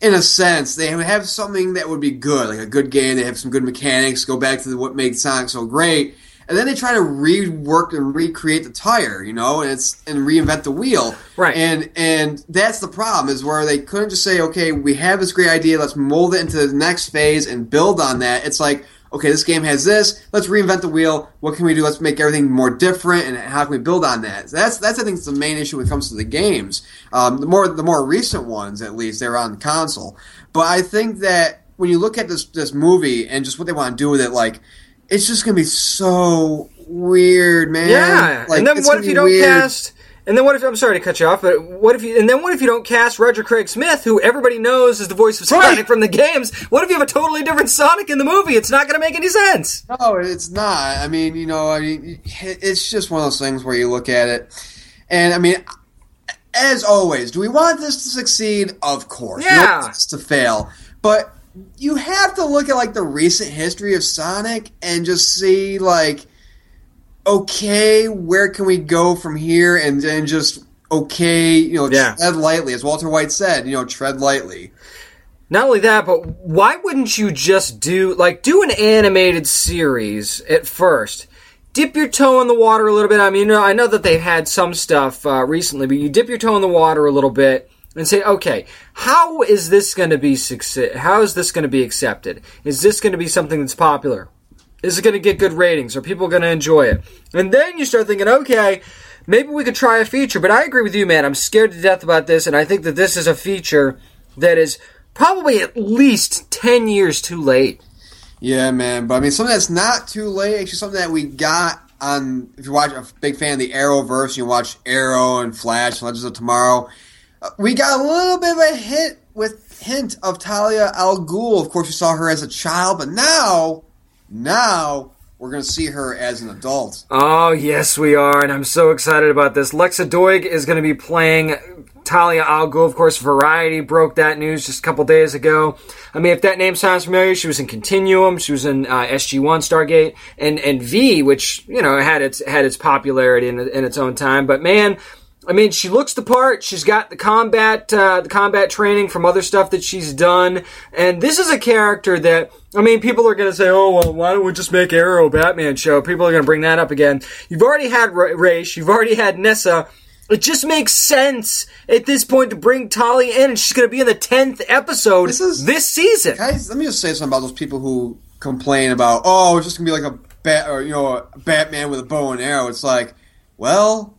in a sense, they have something that would be good, like a good game. They have some good mechanics. Go back to the, what made Sonic so great, and then they try to rework and recreate the tire, you know, and it's and reinvent the wheel. Right. And and that's the problem is where they couldn't just say, okay, we have this great idea, let's mold it into the next phase and build on that. It's like okay, this game has this. Let's reinvent the wheel. What can we do? Let's make everything more different, and how can we build on that? That's that's I think the main issue when it comes to the games. Um, the more the more recent ones, at least, they're on the console. But I think that when you look at this this movie and just what they want to do with it, like it's just gonna be so weird, man. Yeah, like, and then what if you don't weird. cast? And then what if I'm sorry to cut you off, but what if you and then what if you don't cast Roger Craig Smith, who everybody knows is the voice of Sonic Right. from the games? What if you have a totally different Sonic in the movie? It's not going to make any sense. No, it's not. I mean, you know, I mean, it's just one of those things where you look at it, and I mean, as always, do we want this to succeed? Of course. We Yeah. want this to fail, but you have to look at like the recent history of Sonic and just see like, okay, where can we go from here, and then just okay, you know, Yeah. tread lightly, as Walter White said, you know, tread lightly. Not only that, but why wouldn't you just do like do an animated series at first? Dip your toe in the water a little bit. I mean, you know, I know that they've had some stuff uh, recently, but you dip your toe in the water a little bit and say, okay, how is this going to be success? How is this going to be accepted? Is this going to be something that's popular? Is it going to get good ratings? Are people going to enjoy it? And then you start thinking, okay, maybe we could try a feature. But I agree with you, man. I'm scared to death about this, and I think that this is a feature that is probably at least 10 years too late. Yeah, man. But I mean, something that's not too late. Actually, something that we got on. If you watch a big fan of the Arrowverse, you watch Arrow and Flash, Legends of Tomorrow. uh, We got a little bit of a hit with hint of Talia al Ghul. Of course, we saw her as a child, but now, now we're going to see her as an adult. Oh, yes, we are, and I'm so excited about this. Lexa Doig is going to be playing Talia al Ghul. Of course, Variety broke that news just a couple days ago. I mean, if that name sounds familiar, she was in Continuum, she was in uh, SG-1 Stargate, and, and V, which, you know, had its, had its popularity in, in its own time. But man, I mean, she looks the part. She's got the combat, uh, the combat training from other stuff that she's done, and this is a character that I mean, people are going to say, "Oh, well, why don't we just make Arrow a Batman show?" People are going to bring that up again. You've already had Ra- Ra's, you've already had Nyssa. It just makes sense at this point to bring Tali in, and she's going to be in the tenth episode This is- this season. Guys, let me just say something about those people who complain about, oh, it's just gonna be like a bat, or you know, a Batman with a bow and arrow. It's like, well,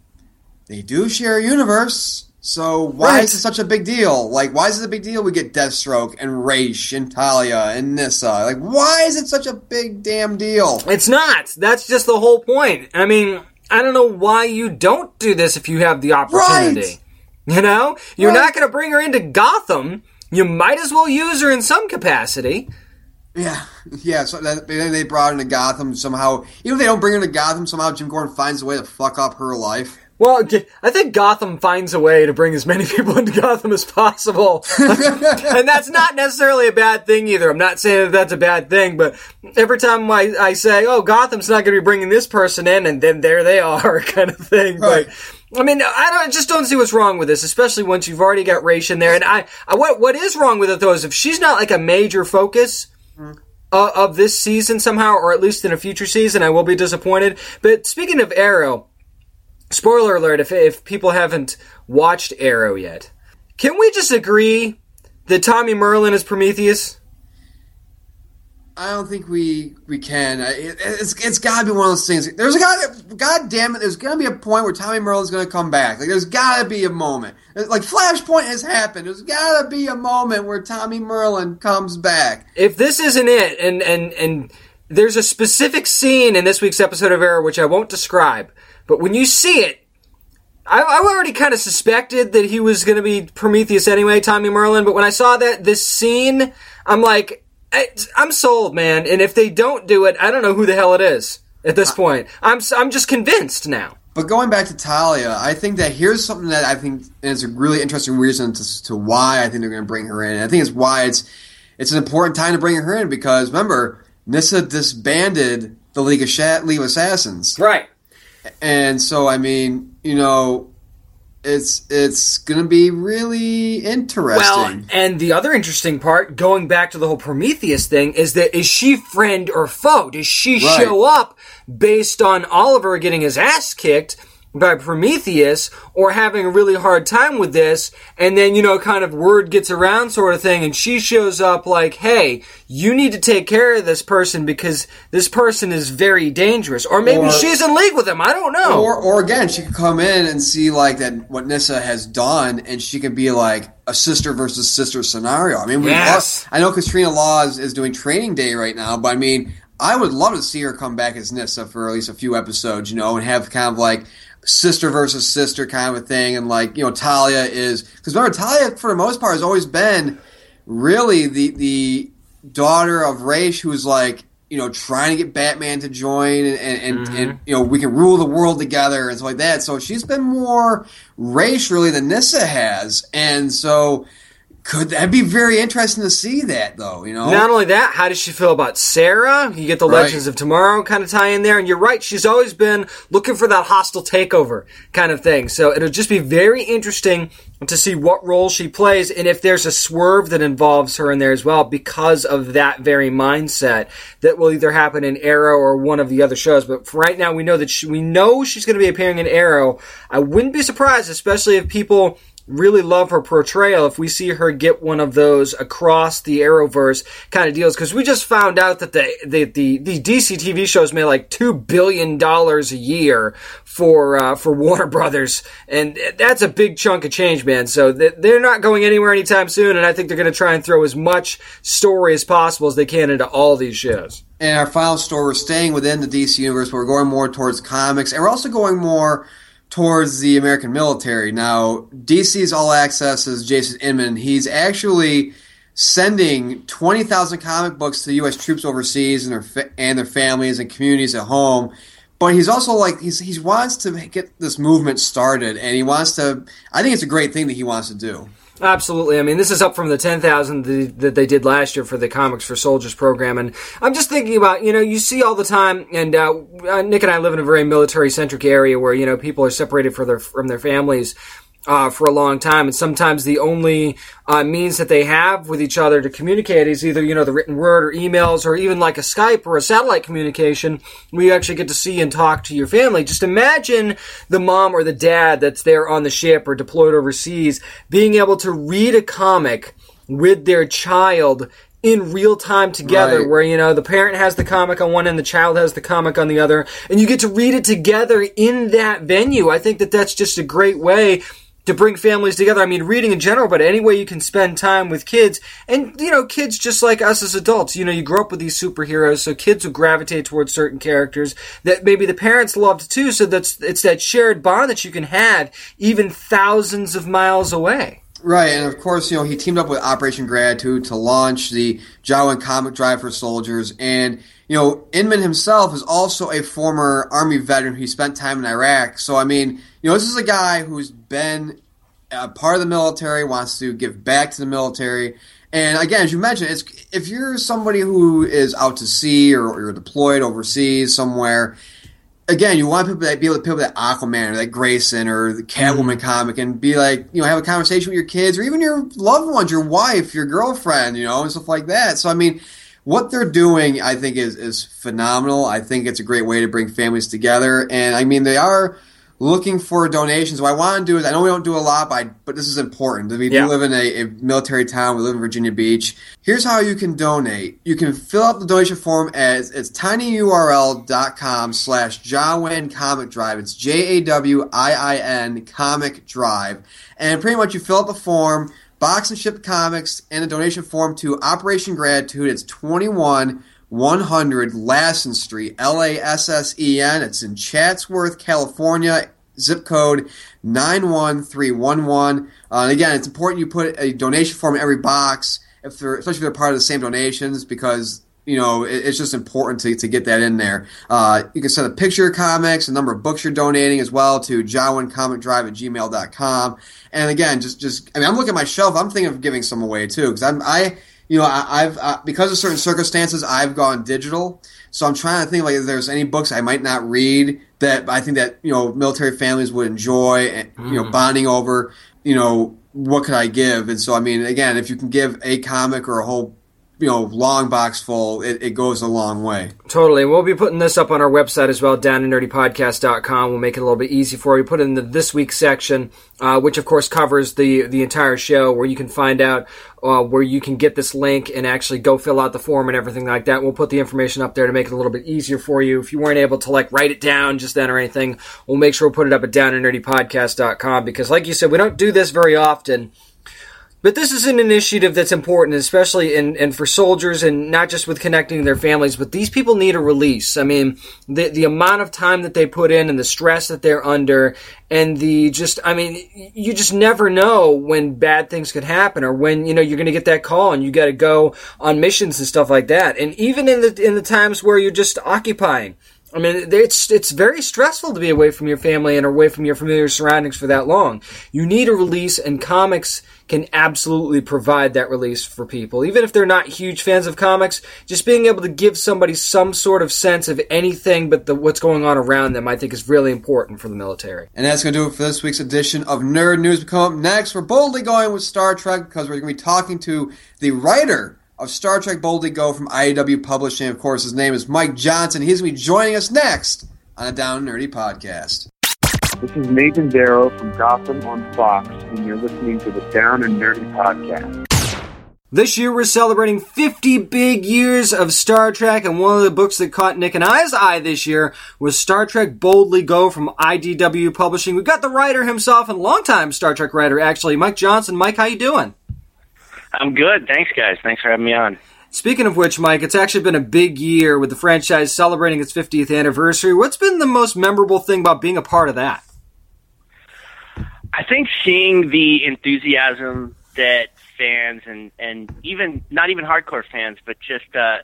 they do share a universe, so why Right. is it such a big deal? Like, why is it a big deal? We get Deathstroke and Ra's and Talia and Nyssa. Like, why is it such a big damn deal? It's not. That's just the whole point. I mean, I don't know why you don't do this if you have the opportunity. Right. You know, you're Right. not going to bring her into Gotham. You might as well use her in some capacity. Yeah, yeah. So that, then they brought her into Gotham somehow. Even if they don't bring her into Gotham, somehow Jim Gordon finds a way to fuck up her life. Well, I think Gotham finds a way to bring as many people into Gotham as possible. and that's not necessarily a bad thing either. I'm not saying that that's a bad thing, but every time I, I say, oh, Gotham's not going to be bringing this person in, and then there they are, kind of thing. Right. But, I mean, I don't, I just don't see what's wrong with this, especially once you've already got Ra's in there. And I, I what, what is wrong with it though is if she's not like a major focus, uh, of this season somehow, or at least in a future season, I will be disappointed. But speaking of Arrow, spoiler alert if, if people haven't watched Arrow yet, can we just agree that Tommy Merlyn is Prometheus? I don't think we we can. It, it's it's got to be one of those things. There's a god. God damn it! There's gonna be a point where Tommy Merlyn's gonna come back. Like there's got to be a moment. Like Flashpoint has happened. There's got to be a moment where Tommy Merlyn comes back. If this isn't it, and, and, and there's a specific scene in this week's episode of Arrow which I won't describe, but when you see it, I, I already kind of suspected that he was going to be Prometheus anyway, Tommy Merlyn. But when I saw that this scene, I'm like, I, I'm sold, man. And if they don't do it, I don't know who the hell it is at this point. I'm I'm just convinced now. But going back to Talia, I think that here's something that I think is a really interesting reason to, to why I think they're going to bring her in. And I think it's why it's it's an important time to bring her in because remember Nyssa disbanded the League of Sha- League of Assassins. Right. And so, I mean, you know, it's it's gonna be really interesting. Well, and the other interesting part, going back to the whole Prometheus thing, is that is she friend or foe? Does she Right. show up based on Oliver getting his ass kicked by Prometheus or having a really hard time with this, and then, you know, kind of word gets around sort of thing, and she shows up like, hey, you need to take care of this person because this person is very dangerous. Or maybe Or- she's in league with him. I don't know. or or again, she could come in and see like that what Nyssa has done, and she could be like a sister versus sister scenario. I mean, we Yes. I know Katrina Laws is doing Training Day right now, but I mean, I would love to see her come back as Nyssa for at least a few episodes, you know, and have kind of like sister versus sister kind of a thing, and like you know Talia is because remember Talia for the most part has always been really the the daughter of Ra's who's like you know trying to get Batman to join and and, Mm-hmm. and you know we can rule the world together and stuff like that. So she's been more Ra's really than Nyssa has, and so. Could that be very interesting to see that though? You know, Not only that, how does she feel about Sarah? You get the Right. Legends of Tomorrow kind of tie in there, and you're right. She's always been looking for that hostile takeover kind of thing. So it'll just be very interesting to see what role she plays, and if there's a swerve that involves her in there as well, because of that very mindset that will either happen in Arrow or one of the other shows. But for right now, we know that she, we know she's going to be appearing in Arrow. I wouldn't be surprised, especially if people really love her portrayal if we see her get one of those across the Arrowverse kind of deals because we just found out that the, the the the DC TV shows made like two billion dollars a year for uh, for Warner Brothers and that's a big chunk of change, man. So they're not going anywhere anytime soon, and I think they're going to try and throw as much story as possible as they can into all these shows. And our final story, we're staying within the DC universe, but we're going more towards comics, and we're also going more towards the American military. Now, DC's All Access is Jason Inman. He's actually sending 20,000 comic books to U.S. troops overseas and their, fa- and their families and communities at home. But he's also like, he's, he wants to get this movement started, and he wants to, I think it's a great thing that he wants to do. Absolutely. I mean, this is up from the 10,000 that they did last year for the Comics for Soldiers program. And I'm just thinking about, you know, you see all the time, and uh, uh, Nick and I live in a very military centric area where, you know, people are separated for their, from their families. Uh, for a long time, and sometimes the only uh, means that they have with each other to communicate is either you know the written word or emails or even like a Skype or a satellite communication. where you actually get to see and talk to your family. Just imagine the mom or the dad that's there on the ship or deployed overseas being able to read a comic with their child in real time together Right. where you know the parent has the comic on one end the child has the comic on the other and you get to read it together in that venue i think that that's just a great way to bring families together. I mean, reading in general, but any way you can spend time with kids. And, you know, kids just like us as adults. You know, you grow up with these superheroes, so kids will gravitate towards certain characters that maybe the parents loved too. So that's, it's that shared bond that you can have even thousands of miles away. Right, and of course, you know, he teamed up with Operation Gratitude to launch the Jawan comic drive for soldiers. And, you know, Inman himself is also a former Army veteran He spent time in Iraq. So, I mean, you know, this is a guy who's been a part of the military, wants to give back to the military. And again, as you mentioned, it's if you're somebody who is out to sea or, or you're deployed overseas somewhere, again, you want people that be able to pick up that Aquaman or that Grayson or the Catwoman mm-hmm. comic and be like, you know, have a conversation with your kids or even your loved ones, your wife, your girlfriend, you know, and stuff like that. So, I mean, what they're doing, I think, is is phenomenal. I think it's a great way to bring families together, and I mean, they are looking for donations. What I want to do is, I know we don't do a lot, but, I, but this is important. We Yeah. do live in a, a military town. We live in Virginia Beach. Here's how you can donate. You can fill out the donation form as it's tinyurl.com slash Jawin Comic Drive. It's J-A-W-I-I-N Comic Drive. And pretty much you fill out the form, box and ship comics, and a donation form to Operation Gratitude. It's 21 100 Lassen Street, L A S S E N. It's in Chatsworth, California. Zip code 91311. Uh, and again, it's important you put a donation form in every box, if they're, especially if they're part of the same donations, because you know it, it's just important to, to get that in there. Uh, you can send a picture of comics, a number of books you're donating as well to jawincommicdrive at gmail.com. And again, just just I mean, I'm looking at my shelf. I'm thinking of giving some away too because I'm I you know I, I've uh, because of certain circumstances I've gone digital. So I'm trying to think like if there's any books I might not read that I think that you know military families would enjoy, and, you know, bonding over. You know, what could I give? And so I mean, again, if you can give a comic or a whole you know long box full, it, it goes a long way. Totally. We'll be putting this up on our website as well, down and nerdypodcast.com. We'll make it a little bit easy for you. Put it in the this week section, uh, which of course covers the the entire show, where you can find out uh, where you can get this link and actually go fill out the form and everything like that. We'll put the information up there to make it a little bit easier for you. If you weren't able to like write it down just then or anything, we'll make sure we'll put it up at down and nerdypodcast.com because, like you said, we don't do this very often But this is an initiative that's important, especially in, and for soldiers and not just with connecting their families, but these people need a release. I mean, the, the amount of time that they put in and the stress that they're under and the just, I mean, you just never know when bad things could happen or when, you know, you're going to get that call and you got to go on missions and stuff like that. And even in the, in the times where you're just occupying, I mean, it's it's very stressful to be away from your family and away from your familiar surroundings for that long. You need a release, and comics can absolutely provide that release for people. Even if they're not huge fans of comics, just being able to give somebody some sort of sense of anything but the, what's going on around them, I think, is really important for the military. And that's going to do it for this week's edition of Nerd News. We come up next. We're boldly going with Star Trek because we're going to be talking to the writer of Star Trek Boldly Go from IDW Publishing. Of course, his name is Mike Johnson. He's going to be joining us next on a Down Nerdy podcast. This is Nathan Darrow from Gotham on Fox, and you're listening to the Down and Nerdy podcast. This year we're celebrating 50 big years of Star Trek, and one of the books that caught Nick and I's eye this year was Star Trek Boldly Go from IDW Publishing. We've got the writer himself and longtime Star Trek writer, actually, Mike Johnson. Mike, how you doing? I'm good. Thanks, guys. Thanks for having me on. Speaking of which, Mike, it's actually been a big year with the franchise celebrating its 50th anniversary. What's been the most memorable thing about being a part of that? I think seeing the enthusiasm that fans and and even not even hardcore fans, but just uh,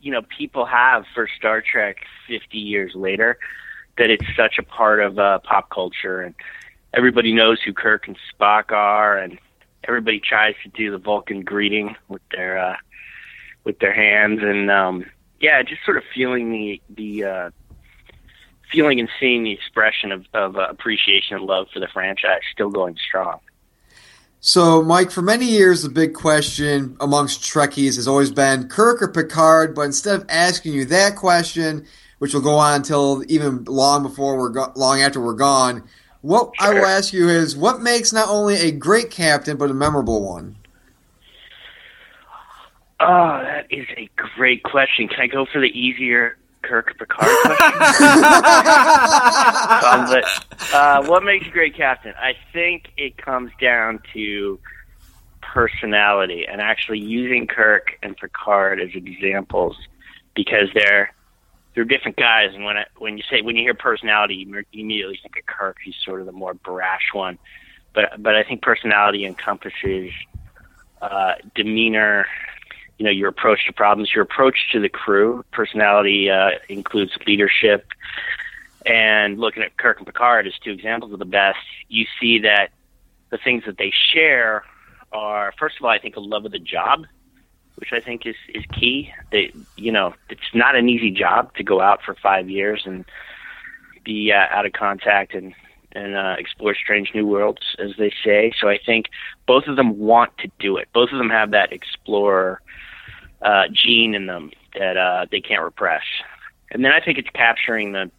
you know people have for Star Trek 50 years later, that it's such a part of uh, pop culture and everybody knows who Kirk and Spock are, and everybody tries to do the Vulcan greeting with their uh, with their hands, and um, yeah, just sort of feeling the the uh, feeling and seeing the expression of, of uh, appreciation and love for the franchise still going strong. So, Mike, for many years, the big question amongst Trekkies has always been Kirk or Picard. But instead of asking you that question, which will go on until even long before we're go- long after we're gone, what I will ask you is what makes not only a great captain but a memorable one. Oh, that is a great question. Can I go for the easier Kirk Picard question? um, but, uh, what makes a great captain? I think it comes down to personality and actually using Kirk and Picard as examples because they're they're different guys. And when I, when you say when you hear personality, you immediately think of Kirk. He's sort of the more brash one, but but I think personality encompasses uh, demeanor. You know, your approach to problems, your approach to the crew. Personality uh, includes leadership. And looking at Kirk and Picard as two examples of the best, you see that the things that they share are, first of all, I think a love of the job which I think is is key. They, you know, it's not an easy job to go out for five years and be uh, out of contact and and uh, explore strange new worlds, as they say. So I think both of them want to do it. Both of them have that explorer uh, gene in them that uh, they can't repress. And then I think it's capturing the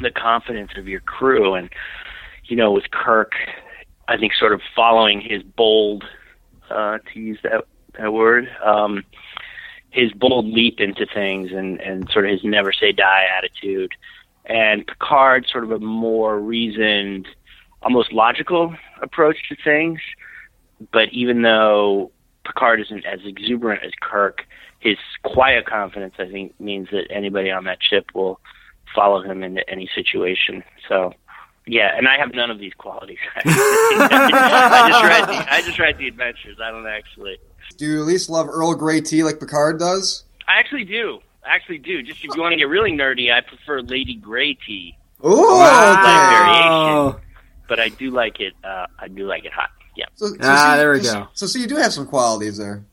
the confidence of your crew. And you know, with Kirk, I think sort of following his bold, uh, to use that that word. Um, his bold leap into things and, and sort of his never say die attitude. And Picard, sort of a more reasoned, almost logical approach to things. But even though Picard isn't as exuberant as Kirk, his quiet confidence, I think, means that anybody on that ship will follow him into any situation. So, yeah, and I have none of these qualities. I just write the I just write the adventures. I don't actually. Do you at least love Earl Grey tea like Picard does? I actually do. I actually do. Just if you want to get really nerdy, I prefer Lady Grey tea. Ooh, Wow. okay. But I do like it. Uh, I do like it hot. Yeah. So, so Ah, see- there we so- go. So, so you do have some qualities there.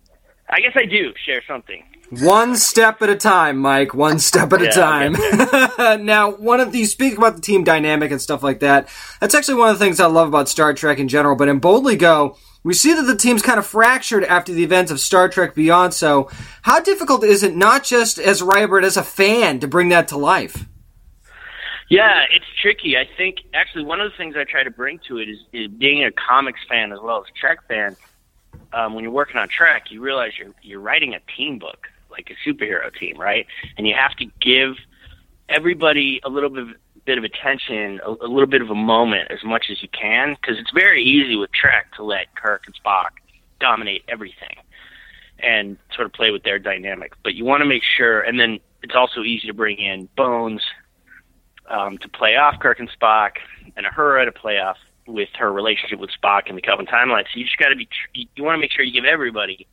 I guess I do share something. One step at a time, Mike. One step at a Yeah, time. now, one of these, speaking about the team dynamic and stuff like that, that's actually one of the things I love about Star Trek in general. But in Boldly Go, we see that the team's kind of fractured after the events of Star Trek Beyond. So, how difficult is it, not just as a writer, as a fan, to bring that to life? Yeah, it's tricky. I think actually one of the things I try to bring to it is, is being a comics fan as well as Trek fan. Um, when you're working on Trek, you realize you're you're writing a team book, like a superhero team, right? And you have to give everybody a little bit bit of attention, a, a little bit of a moment, as much as you can, because it's very easy with Trek to let Kirk and Spock dominate everything and sort of play with their dynamic. But you want to make sure, and then it's also easy to bring in Bones um, to play off Kirk and Spock, and Uhura to play off with her relationship with Spock in the Kelvin timeline. So you just got to be, you, you want to make sure you give everybody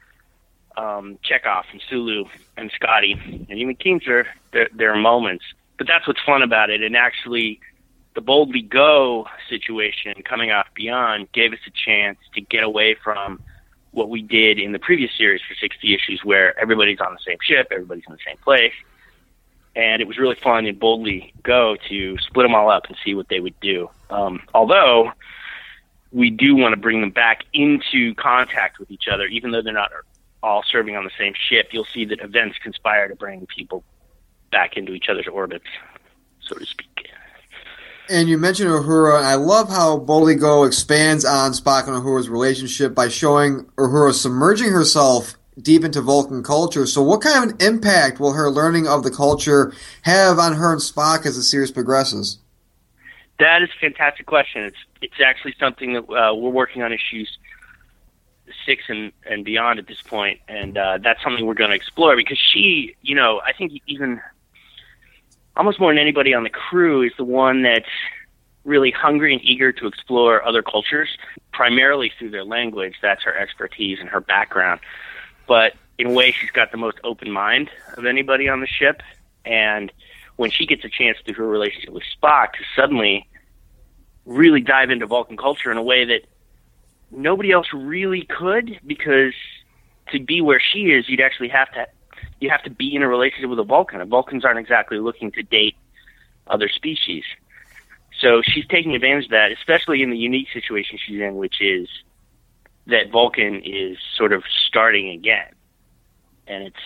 um, Chekov and Sulu and Scotty and even Keenser their, their moments. But that's what's fun about it. And actually, the Boldly Go situation coming off Beyond gave us a chance to get away from what we did in the previous series for 60 issues, where everybody's on the same ship, everybody's in the same place. And it was really fun in Boldly Go to split them all up and see what they would do. Um, although we do want to bring them back into contact with each other, even though they're not all serving on the same ship, you'll see that events conspire to bring people back into each other's orbits, so to speak. And you mentioned Uhura, and I love how Boldly Go expands on Spock and Uhura's relationship by showing Uhura submerging herself deep into Vulcan culture. So, what kind of an impact will her learning of the culture have on her and Spock as the series progresses? That is a fantastic question. It's it's actually something that uh, we're working on issues six and and beyond at this point, and uh, that's something we're going to explore because she, you know, I think even almost more than anybody on the crew is the one that's really hungry and eager to explore other cultures, primarily through their language. That's her expertise and her background. But in a way, she's got the most open mind of anybody on the ship. And when she gets a chance through her relationship with Spock to suddenly really dive into Vulcan culture in a way that nobody else really could, because to be where she is, you'd actually have to you have to be in a relationship with a Vulcan. And Vulcans aren't exactly looking to date other species. So she's taking advantage of that, especially in the unique situation she's in, which is that Vulcan is sort of starting again. And it's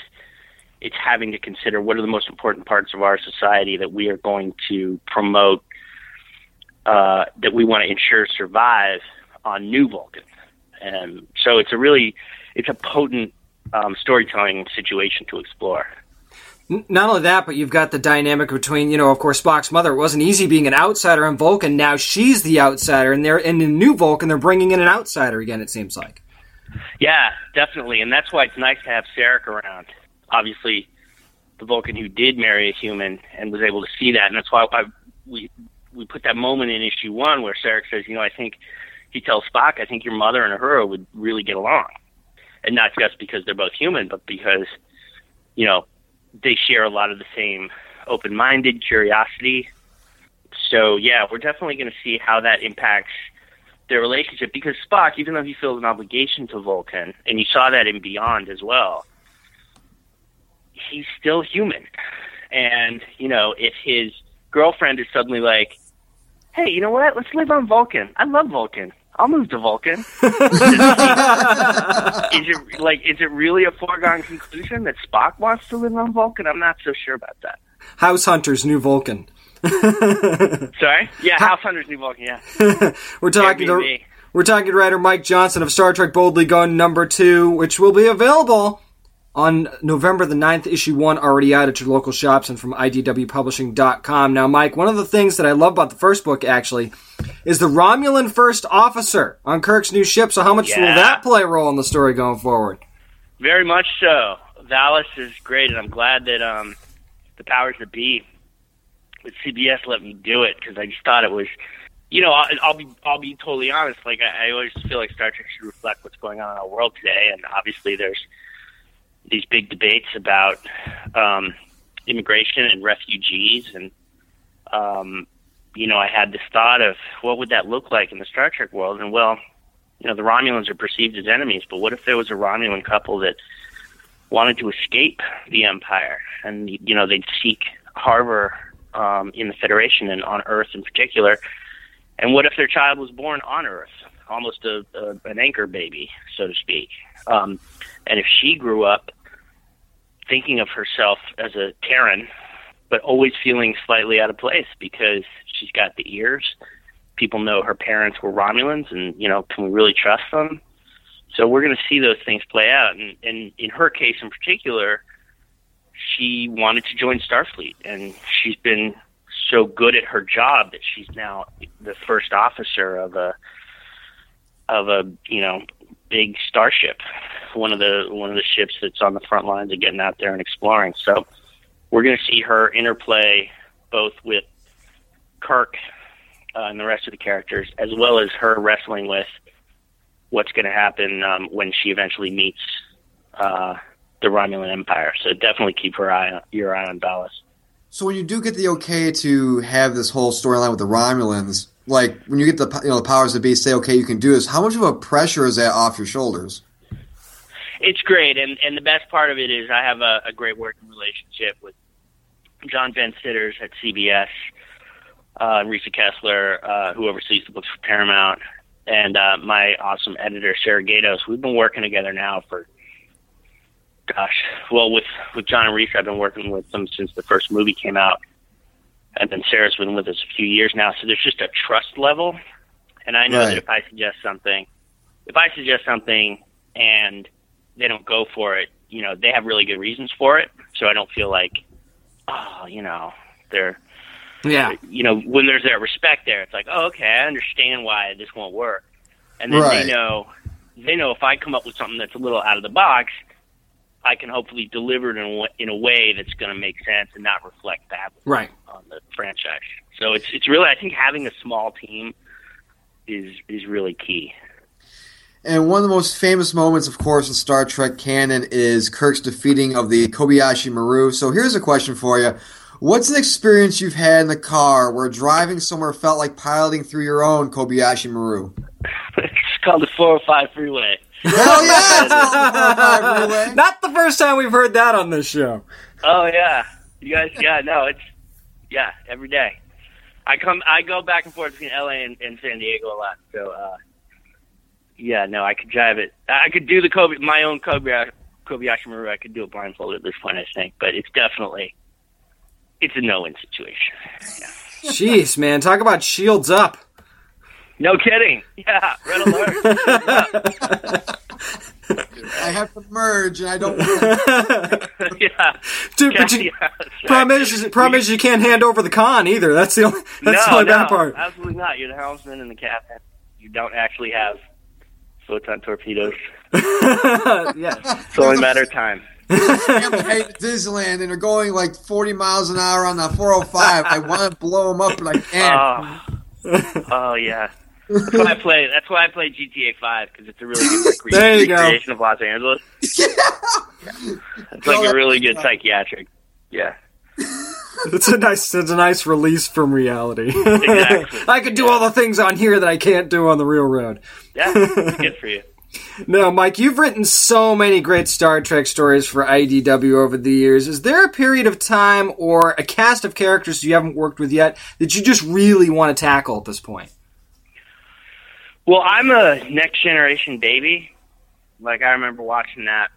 it's having to consider what are the most important parts of our society that we are going to promote uh, that we want to ensure survive on New Vulcan. And so it's a really it's a potent um, storytelling situation to explore. Not only that, but you've got the dynamic between, you know, of course, Spock's mother. It wasn't easy being an outsider in Vulcan. Now she's the outsider, and they're in the new Vulcan. They're bringing in an outsider again. It seems like. Yeah, definitely, and that's why it's nice to have Sarek around. Obviously, the Vulcan who did marry a human and was able to see that, and that's why I, we we put that moment in issue one where Sarek says, you know, I think he tells Spock, I think your mother and Uhura would really get along and not just because they're both human, but because you know they share a lot of the same open-minded curiosity. So yeah, we're definitely going to see how that impacts their relationship because Spock, even though he feels an obligation to Vulcan, and you saw that in Beyond as well, he's still human. And you know, if his girlfriend is suddenly like, "Hey, you know what? Let's live on Vulcan. I love Vulcan. I'll move to Vulcan. is it like is it really a foregone conclusion that Spock wants to live on Vulcan? I'm not so sure about that. House Hunters, New Vulcan. Sorry, yeah, House Hunters, New Vulcan. Yeah, we're talking to we're talking to writer Mike Johnson of Star Trek Boldly Gone number two, which will be available on November the 9th, issue one already out at your local shops and from IDWpublishing.com. Now, Mike, one of the things that I love about the first book actually is the Romulan first officer on Kirk's new ship. So, how much Yeah. will that play a role in the story going forward? very much so. Valis is great, and I'm glad that um, the powers that be with CBS let me do it because I just thought it was, you know, I'll, I'll be I'll be totally honest. Like I, I always feel like Star Trek should reflect what's going on in our world today, and obviously there's these big debates about um, immigration and refugees, and um, you know, I had this thought of what would that look like in the Star Trek world, and well, you know, the Romulans are perceived as enemies, but what if there was a Romulan couple that wanted to escape the Empire, and you know, they'd seek harbor um, in the Federation and on Earth in particular, and what if their child was born on Earth, almost a, a an anchor baby, so to speak, um, and if she grew up thinking of herself as a Terran, but always feeling slightly out of place because she's got the ears. People know her parents were Romulans, and you know, can we really trust them? So we're going to see those things play out. And, and in her case, in particular, she wanted to join Starfleet, and she's been so good at her job that she's now the first officer of a of a you know big starship, one of the one of the ships that's on the front lines of getting out there and exploring. So we're going to see her interplay both with Kirk uh, and the rest of the characters, as well as her wrestling with what's going to happen um, when she eventually meets uh, the Romulan Empire. So definitely keep her eye your eye on Dallas. So when you do get the okay to have this whole storyline with the Romulans, like when you get the you know the powers that be say okay you can do this, how much of a pressure is that off your shoulders? It's great, and and the best part of it is I have a, a great working relationship with John Van Citters at CBS, uh, Risa Kessler, uh, who oversees the books for Paramount, and uh, my awesome editor Sarah Gaydos. We've been working together now for gosh, well with with John and Risa, I've been working with them since the first movie came out, and then Sarah's been with us a few years now. So there's just a trust level, and I know Right. that if I suggest something, if I suggest something and they don't go for it, you know, they have really good reasons for it. So I don't feel like, oh, you know, they're Yeah. you know, when there's that respect there, it's like, oh, okay, I understand why this won't work. And then Right. they know, they know if I come up with something that's a little out of the box, I can hopefully deliver it in a, in a way that's going to make sense and not reflect badly Right. On the franchise. So it's it's really, I think having a small team is is really key. And one of the most famous moments, of course, in Star Trek canon is Kirk's defeating of the Kobayashi Maru. So here's a question for you. What's an experience you've had in the car where driving somewhere felt like piloting through your own Kobayashi Maru? it's called the 405 freeway. Hell yeah! It's called the 405 Relay. Not the first time we've heard that on this show. Oh yeah, you guys. Yeah, no, it's yeah every day. I come, I go back and forth between LA and, and San Diego a lot. So uh, yeah, no, I could drive it. I could do the Kobe, my own Kobayashi, Kobayashi Maru. I could do a blindfold at this point, I think. But it's definitely it's a no-win situation. Jeez, man, talk about shields up. No kidding. Yeah, red alert. I have to merge, and I don't yeah, Dude, but you, yeah, that's right. problem is, problem is you can't hand over the con either. That's the only, that's the no, only bad no, part. absolutely not. You're the helmsman and the captain. You don't actually have photon torpedoes. yeah. It's only a matter of time. family hate Disneyland, and they're going like 40 miles an hour on the 405. I want to blow them up, but I can't. Oh, oh yeah. That's why I play. That's why I play GTA Five because it's a really good recre- There you go. recreation of Los Angeles. Yeah, It's like a really good psychiatric. Yeah, It's a nice, it's a nice release from reality. Exactly. I could do all the things on here that I can't do on the real road. yeah, it's good for you. No, Mike, you've written so many great Star Trek stories for IDW over the years. Is there a period of time or a cast of characters you haven't worked with yet that you just really want to tackle at this point? Well, I'm a next generation baby. Like I remember watching that,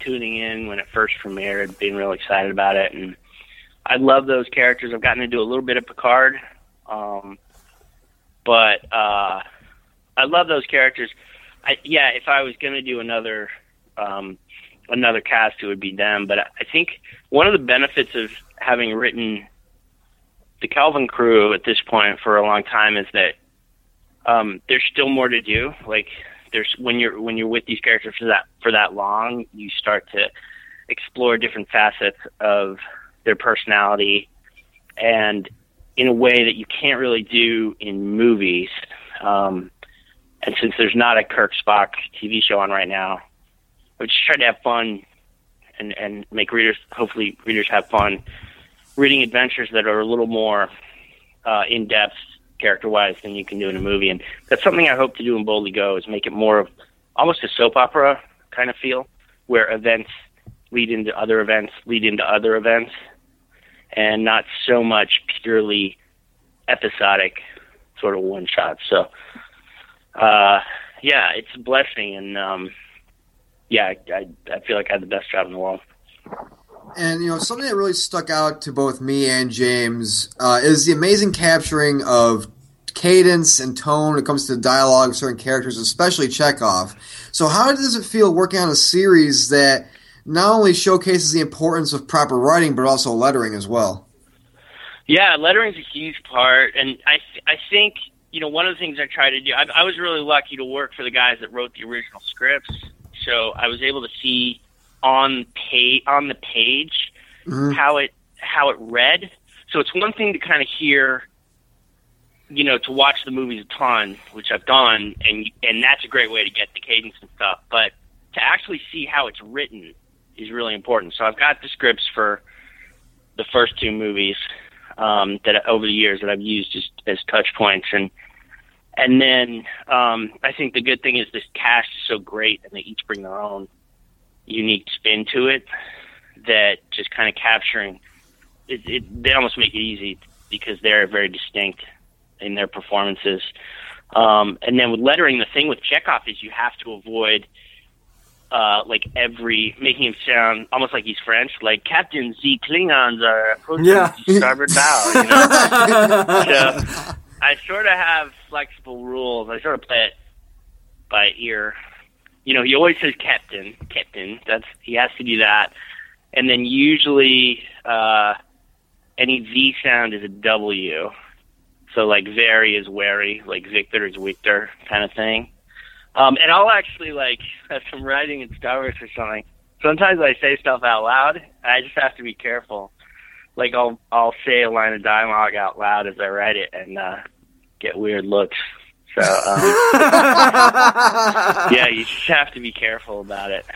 tuning in when it first premiered, being real excited about it, and I love those characters. I've gotten to do a little bit of Picard, um, but uh, I love those characters. I, yeah, if I was going to do another um, another cast, it would be them. But I think one of the benefits of having written the Kelvin crew at this point for a long time is that um, there's still more to do. Like there's when you're when you're with these characters for that for that long, you start to explore different facets of their personality, and in a way that you can't really do in movies. Um, and since there's not a Kirk Spock TV show on right now, I just try to have fun and and make readers hopefully readers have fun reading adventures that are a little more uh, in depth character wise than you can do in a movie. And that's something I hope to do in Boldly Go is make it more of almost a soap opera kind of feel where events lead into other events, lead into other events, and not so much purely episodic sort of one shot. So, uh, yeah, it's a blessing. And, um, yeah, I, I, I feel like I had the best job in the world. And you know, something that really stuck out to both me and James uh, is the amazing capturing of cadence and tone when it comes to dialogue of certain characters, especially Chekov. So, how does it feel working on a series that not only showcases the importance of proper writing but also lettering as well? Yeah, lettering's a huge part, and I th- I think you know, one of the things I try to do, I, I was really lucky to work for the guys that wrote the original scripts, so I was able to see on page on the page how it how it read. So it's one thing to kind of hear, you know, to watch the movies a ton, which I've done, and and that's a great way to get the cadence and stuff. But to actually see how it's written is really important. So I've got the scripts for the first two movies um, that over the years that I've used as, as touch points, and and then um, I think the good thing is this cast is so great, and they each bring their own unique spin to it. That just kind of capturing it, it, they almost make it easy because they're very distinct in their performances. Um, and then with lettering, the thing with Chekov is you have to avoid uh, like every making him sound almost like he's French, like Captain Z Klingons are approaching Yeah. the starboard bow. You know? so I sort of have flexible rules. I sort of play it by ear. You know, he always says Captain, Captain. That's he has to do that, and then usually uh, any V sound is a W. So like very is wary, like Victor is Victor kind of thing. Um, and I'll actually like if I'm writing in Star Wars or something. Sometimes I say stuff out loud. I just have to be careful. Like I'll I'll say a line of dialogue out loud as I write it and uh, get weird looks. So um, yeah, you just have to be careful about it.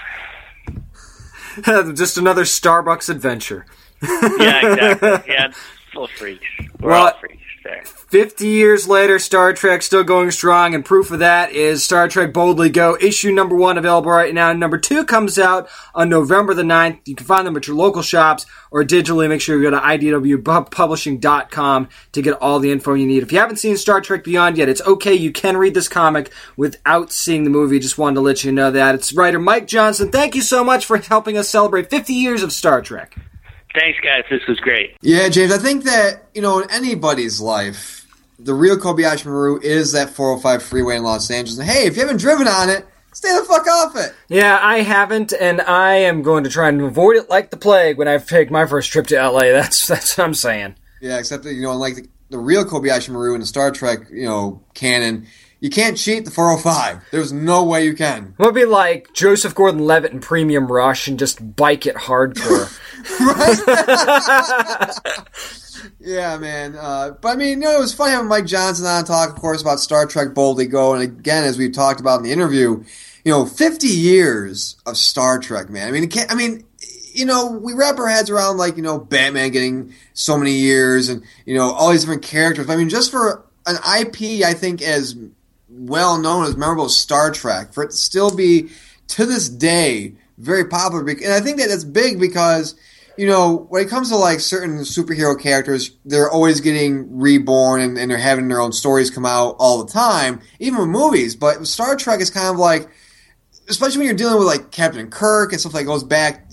Just another Starbucks adventure. Yeah, exactly. Yeah, it's full of freaks. We're Well, all freaks there. 50 years later, Star Trek still going strong, and proof of that is Star Trek Boldly Go, issue number one available right now. Number two comes out on November the 9th. You can find them at your local shops or digitally. Make sure you go to idwpublishing.com to get all the info you need. If you haven't seen Star Trek Beyond yet, it's okay. You can read this comic without seeing the movie. Just wanted to let you know that. It's writer Mike Johnson. Thank you so much for helping us celebrate 50 years of Star Trek. Thanks, guys. This was great. Yeah, James, I think that, you know, in anybody's life, the real Kobayashi Maru is that 405 freeway in Los Angeles. And hey, if you haven't driven on it, stay the fuck off it. Yeah, I haven't, and I am going to try and avoid it like the plague when I take my first trip to LA. That's that's what I'm saying. Yeah, except that, you know, unlike the, the real Kobayashi Maru in the Star Trek, you know, canon, you can't cheat the 405. There's no way you can. I'm gonna be like Joseph Gordon-Levitt in Premium Rush and just bike it hardcore. Yeah, man. Uh, but I mean, you know, it was funny having Mike Johnson on talk, of course, about Star Trek Boldly Go. And again, as we've talked about in the interview, you know, 50 years of Star Trek, man. I mean, it can't, I mean, you know, we wrap our heads around like, you know, Batman getting so many years and, you know, all these different characters. I mean, just for an IP, I think, as well known as memorable Star Trek, for it to still be to this day very popular. And I think that that's big because, you know, when it comes to like certain superhero characters, they're always getting reborn and, and they're having their own stories come out all the time, even with movies. But Star Trek is kind of like, especially when you're dealing with like Captain Kirk and stuff that goes back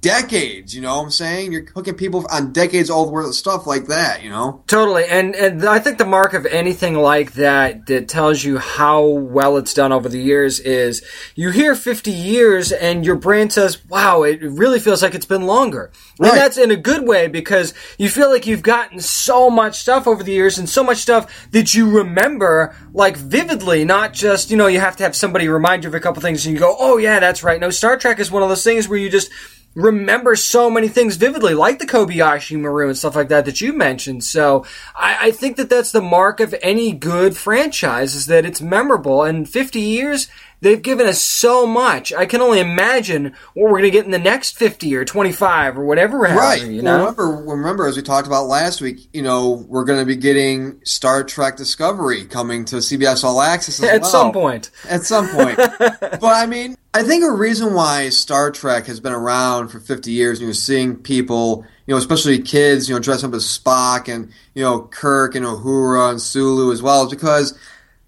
decades, you know what I'm saying? You're hooking people on decades old worth of stuff like that, you know? totally, and and I think the mark of anything like that that tells you how well it's done over the years is you hear 50 years and your brain says, "Wow, it really feels like it's been longer." Right. And that's in a good way because you feel like you've gotten so much stuff over the years and so much stuff that you remember like vividly, not just, you know, you have to have somebody remind you of a couple things and you go, oh yeah, that's right. No, Star Trek is one of those things where you just remember so many things vividly, like the Kobayashi Maru and stuff like that that you mentioned. So I, I think that that's the mark of any good franchise is that it's memorable. And 50 years, they've given us so much. I can only imagine what we're going to get in the next 50 or 25 or whatever. Right. You know? remember, remember, as we talked about last week, you know, we're going to be getting Star Trek Discovery coming to CBS All Access as At well. some point. At some point. but I mean, I think a reason why Star Trek has been around for 50 years, and you're seeing people, you know, especially kids, you know, dress up as Spock and, you know, Kirk and Uhura and Sulu as well, is because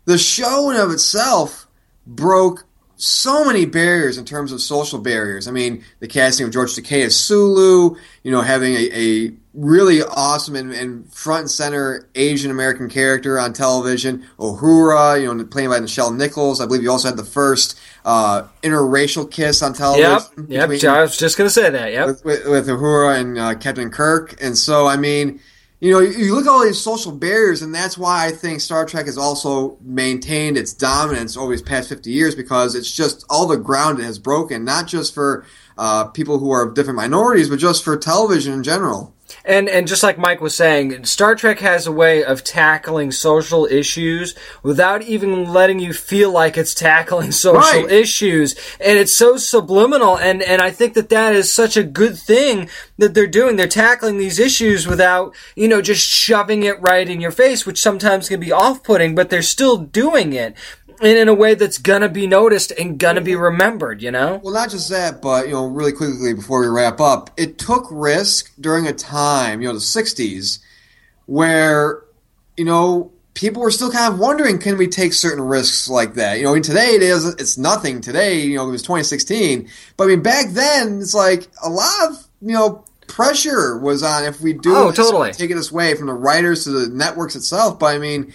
the show in of itself broke so many barriers in terms of social barriers. I mean, the casting of George Takei as Sulu, you know, having a, a really awesome and, and front and center Asian American character on television, Uhura, you know, playing by Nichelle Nichols. I believe you also had the first uh, interracial kiss on Yep. television. Yep. between- I was just going to say that. Yep. with, with, with Uhura and uh, Captain Kirk. And so, I mean, you know, you look at all these social barriers, and that's why I think Star Trek has also maintained its dominance over these past 50 years because it's just all the ground it has broken, not just for uh, people who are different minorities, but just for television in general. And and just like Mike was saying, Star Trek has a way of tackling social issues without even letting you feel like it's tackling social Right. issues, and it's so subliminal. And and I think that that is such a good thing that they're doing. They're tackling these issues without you know just shoving it right in your face, which sometimes can be off-putting, but they're still doing it. And in a way that's gonna be noticed and gonna be remembered, you know? Well, not just that, but you know, really quickly before we wrap up, it took risk during a time, you know, the '60s, where you know people were still kind of wondering, can we take certain risks like that? You know, I mean, today it is, it's nothing. Today, you know, it was 2016, but I mean, back then it's like a lot of you know pressure was on if we do Oh, this, totally. take it this way from the writers to the networks itself. But I mean.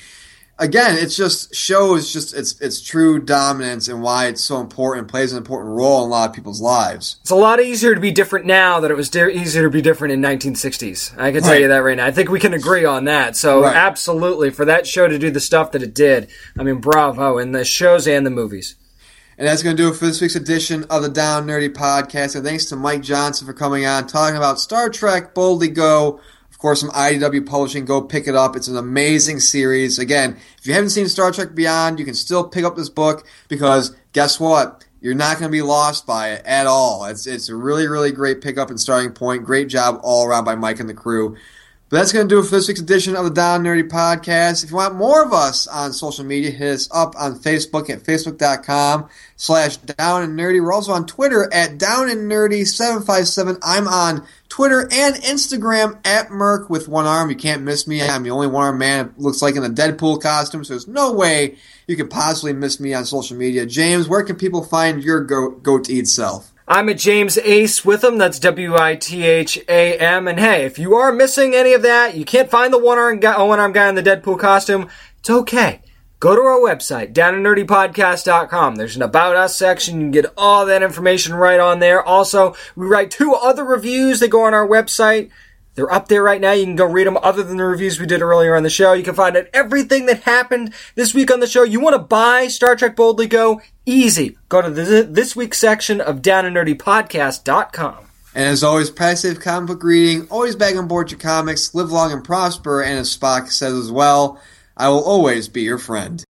Again, it just shows just its its true dominance and why it's so important, plays an important role in a lot of people's lives. It's a lot easier to be different now than it was di- easier to be different in 1960s. I can tell Right. you that right now. I think we can agree on that. So Right. absolutely, for that show to do the stuff that it did, I mean, bravo! In the shows and the movies. And that's going to do it for this week's edition of the Down Nerdy Podcast. And thanks to Mike Johnson for coming on, talking about Star Trek Boldly Go. Course, from IDW Publishing. Go pick it up. It's an amazing series. Again, if you haven't seen Star Trek Beyond, you can still pick up this book because guess what? You're not going to be lost by it at all. It's, it's a really, really great pickup and starting point. Great job all around by Mike and the crew. But that's going to do it for this week's edition of the Down Nerdy Podcast. If you want more of us on social media, hit us up on Facebook at facebook.com slash down and nerdy. We're also on Twitter at down and nerdy 757. I'm on Twitter and Instagram at Merc with one arm. You can't miss me. I'm the only one arm man looks like in a Deadpool costume, so there's no way you could possibly miss me on social media. James, where can people find your go- goat eat self? I'm at James Ace with them. That's W I T H A M. And hey, if you are missing any of that, you can't find the one arm guy, one arm guy in the Deadpool costume. It's okay. Go to our website, downandnerdypodcast.com. There's an About Us section. You can get all that information right on there. Also, we write two other reviews that go on our website. They're up there right now. You can go read them other than the reviews we did earlier on the show. You can find out everything that happened this week on the show. You want to buy Star Trek Boldly Go? Easy. Go to the this week's section of downandnerdypodcast.com. And as always, passive comic book reading, always back on board your comics, live long and prosper, and as Spock says as well, I will always be your friend.